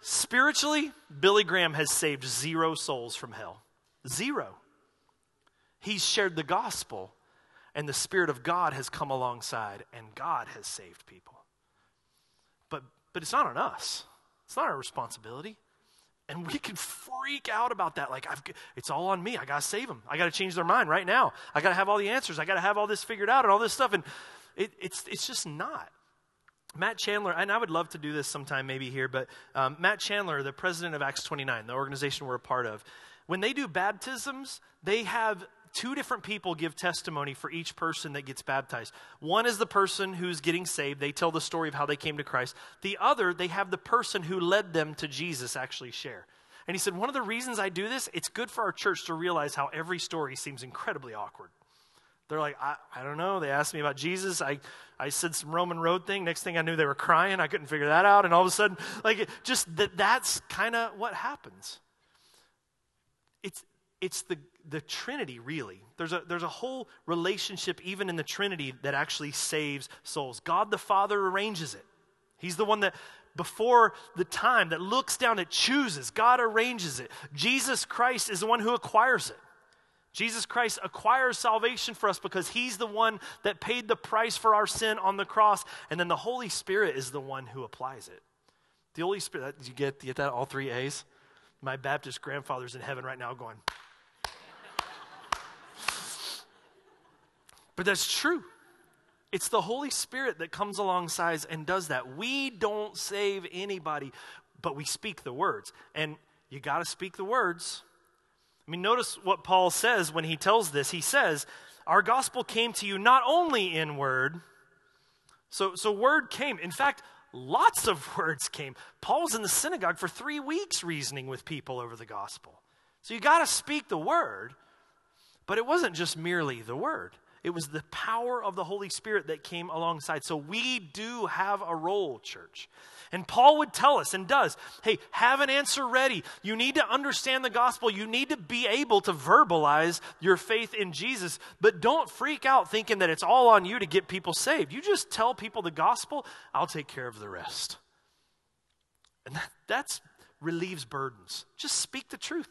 spiritually, Billy Graham has saved zero souls from hell. Zero. He's shared the gospel, and the Spirit of God has come alongside, and God has saved people. But, but it's not on us, it's not our responsibility. And we can freak out about that. Like, I've, it's all on me. I got to save them. I got to change their mind right now. I got to have all the answers. I got to have all this figured out and all this stuff. And it, it's, it's just not. Matt Chandler, and I would love to do this sometime maybe here, but um, Matt Chandler, the president of Acts 29, the organization we're a part of, when they do baptisms, they have two different people give testimony for each person that gets baptized. One is the person who's getting saved. They tell the story of how they came to Christ. The other, they have the person who led them to Jesus actually share. And he said, One of the reasons I do this, it's good for our church to realize how every story seems incredibly awkward. They're like, I, I don't know. They asked me about Jesus. I, I said some Roman road thing. Next thing I knew, they were crying. I couldn't figure that out. And all of a sudden, like, just that, that's kind of what happens. It's, it's the, the Trinity, really. There's a, there's a whole relationship, even in the Trinity, that actually saves souls. God the Father arranges it. He's the one that, before the time, that looks down, that chooses. God arranges it. Jesus Christ is the one who acquires it. Jesus Christ acquires salvation for us because he's the one that paid the price for our sin on the cross. And then the Holy Spirit is the one who applies it. The Holy Spirit, you get, you get that? All three A's? My Baptist grandfather's in heaven right now going, But that's true. It's the Holy Spirit that comes alongside and does that. We don't save anybody, but we speak the words. And you got to speak the words. I mean, notice what Paul says when he tells this. He says, Our gospel came to you not only in word, so, so word came. In fact, lots of [laughs] words came. Paul was in the synagogue for three weeks reasoning with people over the gospel. So you got to speak the word, but it wasn't just merely the word. It was the power of the Holy Spirit that came alongside. So we do have a role, church. And Paul would tell us and does hey, have an answer ready. You need to understand the gospel. You need to be able to verbalize your faith in Jesus. But don't freak out thinking that it's all on you to get people saved. You just tell people the gospel, I'll take care of the rest. And that that's, relieves burdens. Just speak the truth.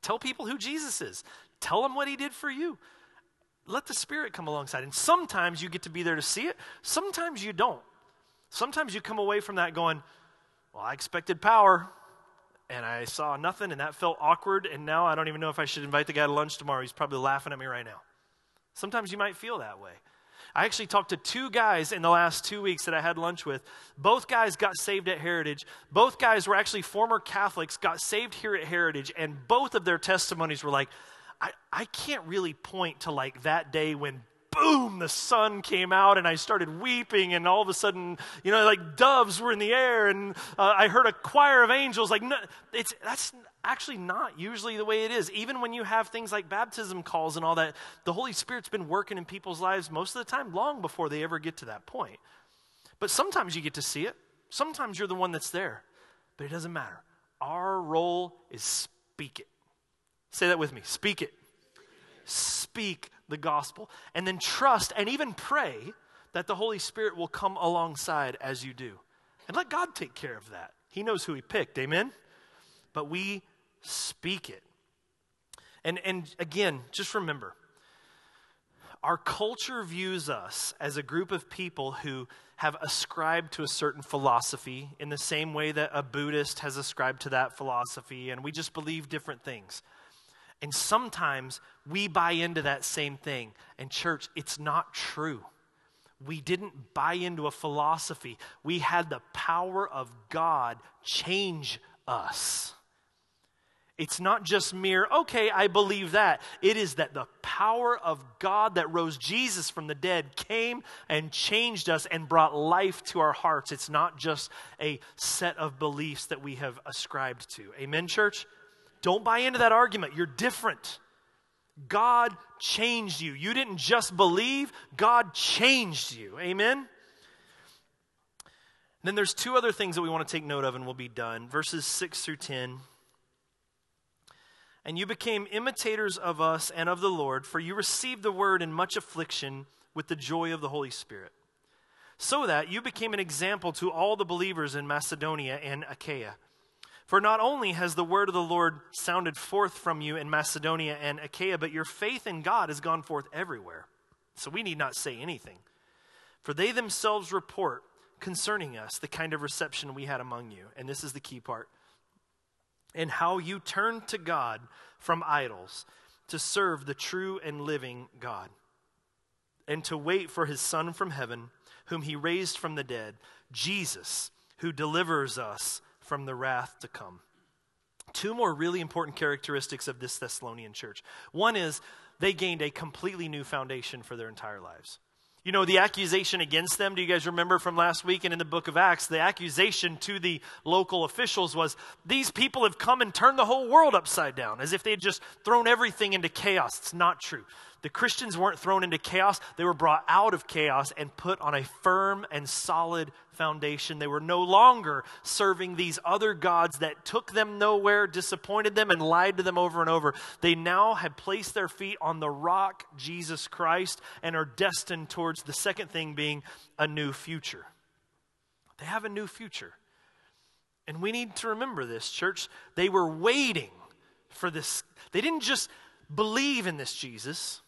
Tell people who Jesus is, tell them what he did for you let the Spirit come alongside. And sometimes you get to be there to see it, sometimes you don't. Sometimes you come away from that going, Well, I expected power, and I saw nothing, and that felt awkward, and now I don't even know if I should invite the guy to lunch tomorrow. He's probably laughing at me right now. Sometimes you might feel that way. I actually talked to two guys in the last two weeks that I had lunch with. Both guys got saved at Heritage. Both guys were actually former Catholics, got saved here at Heritage, and both of their testimonies were like, I, I can't really point to like that day when boom, the sun came out and I started weeping, and all of a sudden, you know, like doves were in the air, and uh, I heard a choir of angels. Like, no, it's, that's actually not usually the way it is. Even when you have things like baptism calls and all that, the Holy Spirit's been working in people's lives most of the time, long before they ever get to that point. But sometimes you get to see it, sometimes you're the one that's there, but it doesn't matter. Our role is speak it. Say that with me speak it. Speak the gospel. And then trust and even pray that the Holy Spirit will come alongside as you do. And let God take care of that. He knows who He picked. Amen? But we speak it. And, and again, just remember our culture views us as a group of people who have ascribed to a certain philosophy in the same way that a Buddhist has ascribed to that philosophy, and we just believe different things. And sometimes we buy into that same thing. And, church, it's not true. We didn't buy into a philosophy, we had the power of God change us. It's not just mere, okay, I believe that. It is that the power of God that rose Jesus from the dead came and changed us and brought life to our hearts. It's not just a set of beliefs that we have ascribed to. Amen, church? Don't buy into that argument. You're different. God changed you. You didn't just believe, God changed you. Amen? And then there's two other things that we want to take note of and we'll be done. Verses 6 through 10. And you became imitators of us and of the Lord, for you received the word in much affliction with the joy of the Holy Spirit, so that you became an example to all the believers in Macedonia and Achaia. For not only has the word of the Lord sounded forth from you in Macedonia and Achaia, but your faith in God has gone forth everywhere. So we need not say anything. For they themselves report concerning us the kind of reception we had among you. And this is the key part. And how you turned to God from idols to serve the true and living God, and to wait for his Son from heaven, whom he raised from the dead, Jesus, who delivers us from the wrath to come. Two more really important characteristics of this Thessalonian church. One is they gained a completely new foundation for their entire lives. You know, the accusation against them, do you guys remember from last week and in the book of Acts? The accusation to the local officials was these people have come and turned the whole world upside down, as if they had just thrown everything into chaos. It's not true. The Christians weren't thrown into chaos, they were brought out of chaos and put on a firm and solid foundation. They were no longer serving these other gods that took them nowhere, disappointed them, and lied to them over and over. They now had placed their feet on the rock, Jesus Christ, and are destined towards the second thing being a new future. They have a new future. And we need to remember this, church. They were waiting for this. They didn't just believe in this Jesus.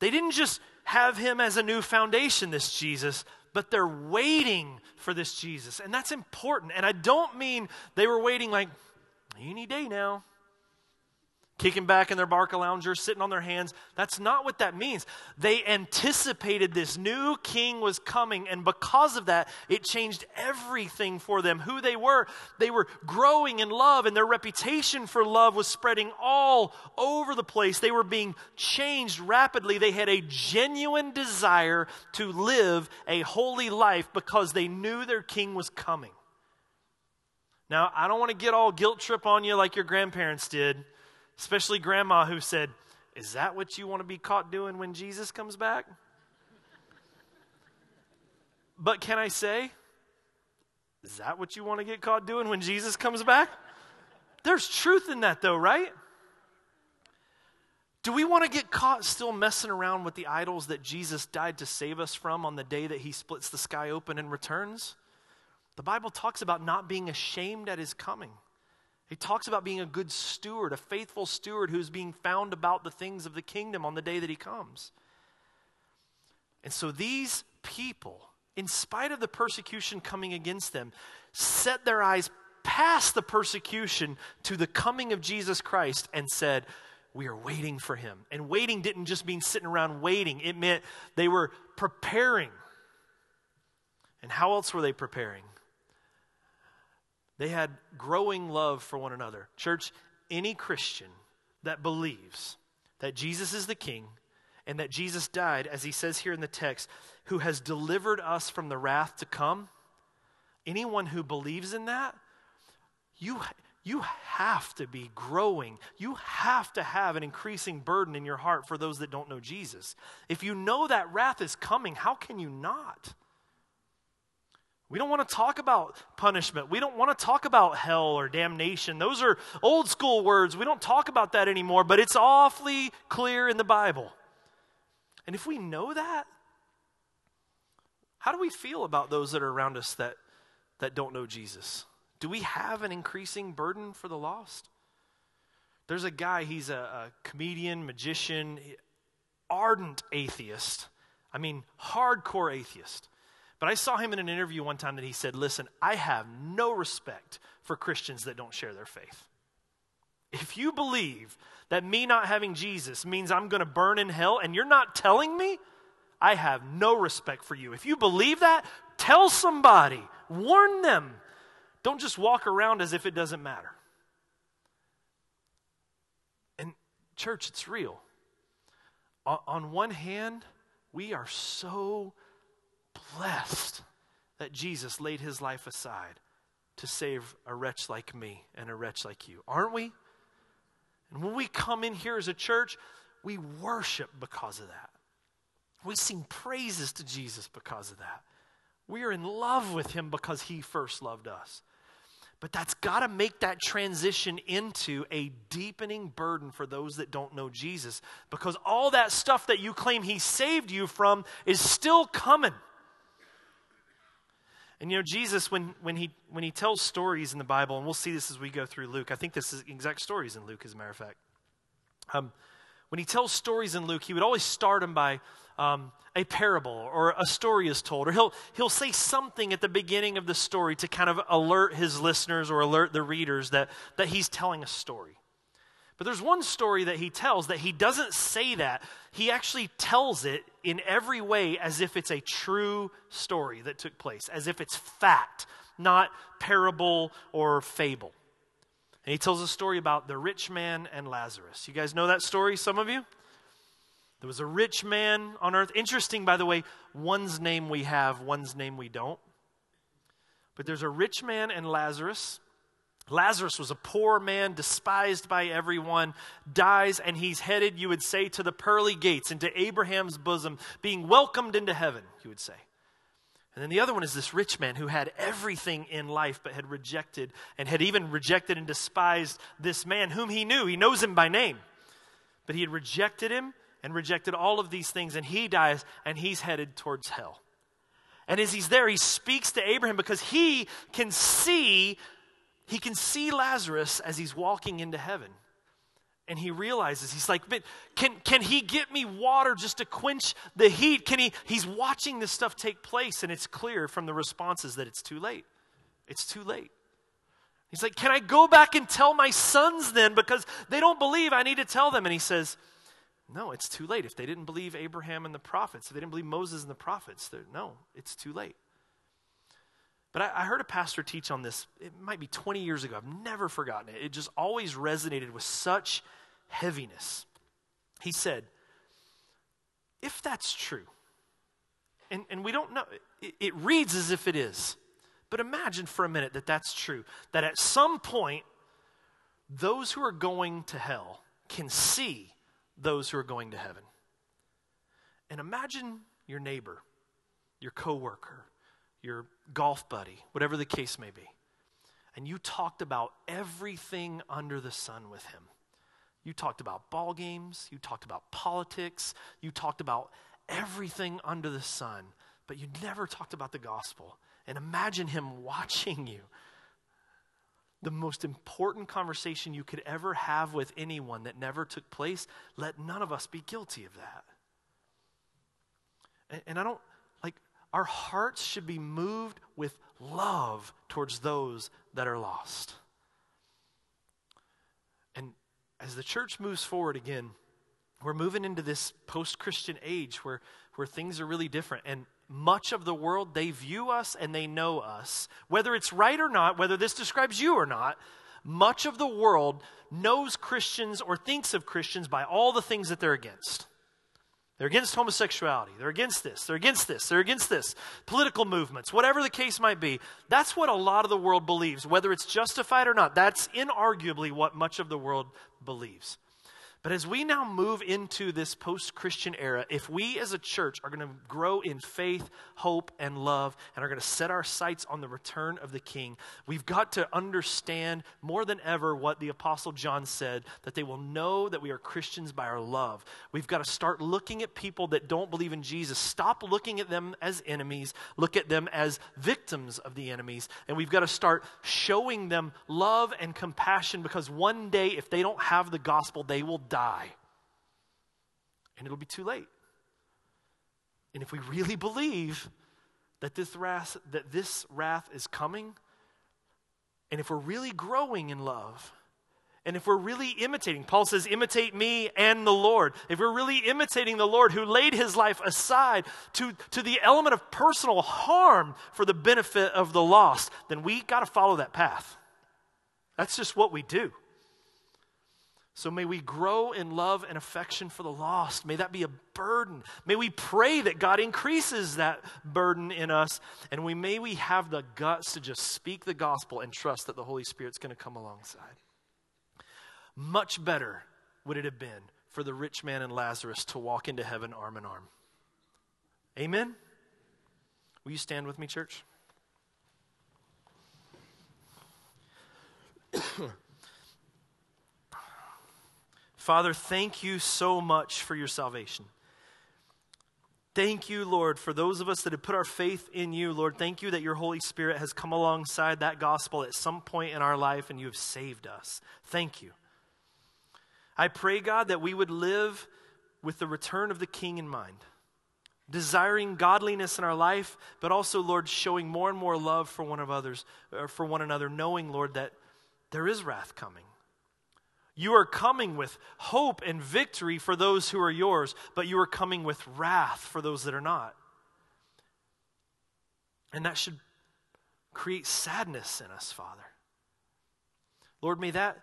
They didn't just have him as a new foundation, this Jesus, but they're waiting for this Jesus. And that's important. And I don't mean they were waiting like, any day now kicking back in their Barcalounger, sitting on their hands. That's not what that means. They anticipated this new king was coming, and because of that, it changed everything for them. Who they were, they were growing in love, and their reputation for love was spreading all over the place. They were being changed rapidly. They had a genuine desire to live a holy life because they knew their king was coming. Now, I don't want to get all guilt trip on you like your grandparents did Especially grandma who said, Is that what you want to be caught doing when Jesus comes back? but can I say, Is that what you want to get caught doing when Jesus comes back? There's truth in that, though, right? Do we want to get caught still messing around with the idols that Jesus died to save us from on the day that he splits the sky open and returns? The Bible talks about not being ashamed at his coming. He talks about being a good steward, a faithful steward who's being found about the things of the kingdom on the day that he comes. And so these people, in spite of the persecution coming against them, set their eyes past the persecution to the coming of Jesus Christ and said, We are waiting for him. And waiting didn't just mean sitting around waiting, it meant they were preparing. And how else were they preparing? They had growing love for one another. Church, any Christian that believes that Jesus is the King and that Jesus died, as he says here in the text, who has delivered us from the wrath to come, anyone who believes in that, you, you have to be growing. You have to have an increasing burden in your heart for those that don't know Jesus. If you know that wrath is coming, how can you not? We don't want to talk about punishment. We don't want to talk about hell or damnation. Those are old school words. We don't talk about that anymore, but it's awfully clear in the Bible. And if we know that, how do we feel about those that are around us that, that don't know Jesus? Do we have an increasing burden for the lost? There's a guy, he's a, a comedian, magician, ardent atheist. I mean, hardcore atheist. But I saw him in an interview one time that he said, Listen, I have no respect for Christians that don't share their faith. If you believe that me not having Jesus means I'm going to burn in hell and you're not telling me, I have no respect for you. If you believe that, tell somebody, warn them. Don't just walk around as if it doesn't matter. And, church, it's real. On one hand, we are so blessed that Jesus laid his life aside to save a wretch like me and a wretch like you, aren't we? And when we come in here as a church, we worship because of that. We sing praises to Jesus because of that. We are in love with him because he first loved us. But that's got to make that transition into a deepening burden for those that don't know Jesus because all that stuff that you claim he saved you from is still coming. And you know, Jesus, when, when, he, when he tells stories in the Bible, and we'll see this as we go through Luke, I think this is exact stories in Luke, as a matter of fact. Um, when he tells stories in Luke, he would always start them by um, a parable or a story is told, or he'll, he'll say something at the beginning of the story to kind of alert his listeners or alert the readers that, that he's telling a story. But there's one story that he tells that he doesn't say that. He actually tells it in every way as if it's a true story that took place, as if it's fact, not parable or fable. And he tells a story about the rich man and Lazarus. You guys know that story, some of you? There was a rich man on earth. Interesting, by the way, one's name we have, one's name we don't. But there's a rich man and Lazarus. Lazarus was a poor man, despised by everyone, dies, and he's headed, you would say, to the pearly gates, into Abraham's bosom, being welcomed into heaven, you would say. And then the other one is this rich man who had everything in life but had rejected and had even rejected and despised this man whom he knew. He knows him by name. But he had rejected him and rejected all of these things, and he dies and he's headed towards hell. And as he's there, he speaks to Abraham because he can see he can see Lazarus as he's walking into heaven. And he realizes, he's like, can, can he get me water just to quench the heat? Can he? He's watching this stuff take place, and it's clear from the responses that it's too late. It's too late. He's like, Can I go back and tell my sons then? Because they don't believe I need to tell them. And he says, No, it's too late. If they didn't believe Abraham and the prophets, if they didn't believe Moses and the prophets, no, it's too late. But I, I, heard a pastor teach on this, it might be 20 years ago. I've never forgotten it. It just always resonated with such heaviness. He said, If that's true, and, and we don't know, it, it reads as if it is, but imagine for a minute that that's true, that at some point, those who are going to hell can see those who are going to heaven. And imagine your neighbor, your coworker, your golf buddy, whatever the case may be, and you talked about everything under the sun with him. You talked about ball games, you talked about politics, you talked about everything under the sun, but you never talked about the gospel. And imagine him [laughs] watching you. The most important conversation you could ever have with anyone that never took place, let none of us be guilty of that. And, and I don't, our hearts should be moved with love towards those that are lost. And as the church moves forward again, we're moving into this post Christian age where, where things are really different. And much of the world, they view us and they know us. Whether it's right or not, whether this describes you or not, much of the world knows Christians or thinks of Christians by all the things that they're against. They're against homosexuality. They're against this. They're against this. They're against this. Political movements, whatever the case might be. That's what a lot of the world believes. Whether it's justified or not, that's inarguably what much of the world believes. But as we now move into this post Christian era, if we as a church are going to grow in faith, hope, and love, and are going to set our sights on the return of the King, we've got to understand more than ever what the Apostle John said that they will know that we are Christians by our love. We've got to start looking at people that don't believe in Jesus. Stop looking at them as enemies, look at them as victims of the enemies. And we've got to start showing them love and compassion because one day, if they don't have the gospel, they will die. And it'll be too late. And if we really believe that this wrath, that this wrath is coming, and if we're really growing in love, and if we're really imitating, Paul says, imitate me and the Lord. If we're really imitating the Lord who laid his life aside to, to the element of personal harm for the benefit of the lost, then we got to follow that path. That's just what we do. So may we grow in love and affection for the lost. May that be a burden. May we pray that God increases that burden in us. And we may we have the guts to just speak the gospel and trust that the Holy Spirit's going to come alongside. Much better would it have been for the rich man and Lazarus to walk into heaven arm in arm. Amen? Will you stand with me, church? Father, thank you so much for your salvation. Thank you, Lord, for those of us that have put our faith in you. Lord, thank you that your Holy Spirit has come alongside that gospel at some point in our life and you have saved us. Thank you. I pray, God, that we would live with the return of the King in mind, desiring godliness in our life, but also, Lord, showing more and more love for one of others, or for one another, knowing, Lord, that there is wrath coming. You are coming with hope and victory for those who are yours, but you are coming with wrath for those that are not. And that should create sadness in us, Father. Lord, may that,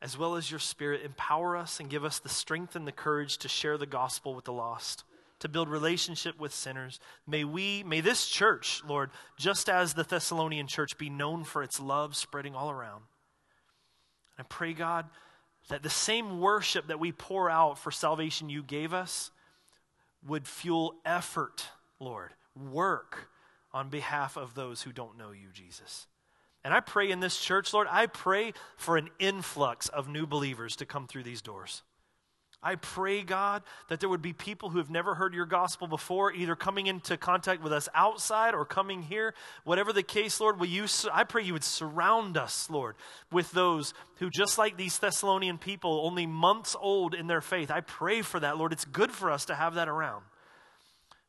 as well as your Spirit, empower us and give us the strength and the courage to share the gospel with the lost, to build relationship with sinners. May we, may this church, Lord, just as the Thessalonian church, be known for its love spreading all around. I pray, God, that the same worship that we pour out for salvation you gave us would fuel effort, Lord, work on behalf of those who don't know you, Jesus. And I pray in this church, Lord, I pray for an influx of new believers to come through these doors. I pray, God, that there would be people who have never heard your gospel before, either coming into contact with us outside or coming here. Whatever the case, Lord, will you, I pray you would surround us, Lord, with those who, just like these Thessalonian people, only months old in their faith. I pray for that, Lord. It's good for us to have that around.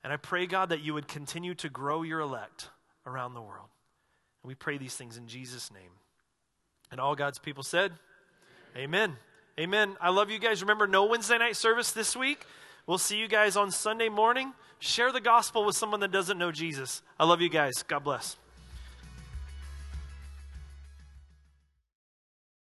And I pray, God, that you would continue to grow your elect around the world. And we pray these things in Jesus' name. And all God's people said, Amen. Amen. I love you guys. Remember, no Wednesday night service this week. We'll see you guys on Sunday morning. Share the gospel with someone that doesn't know Jesus. I love you guys. God bless.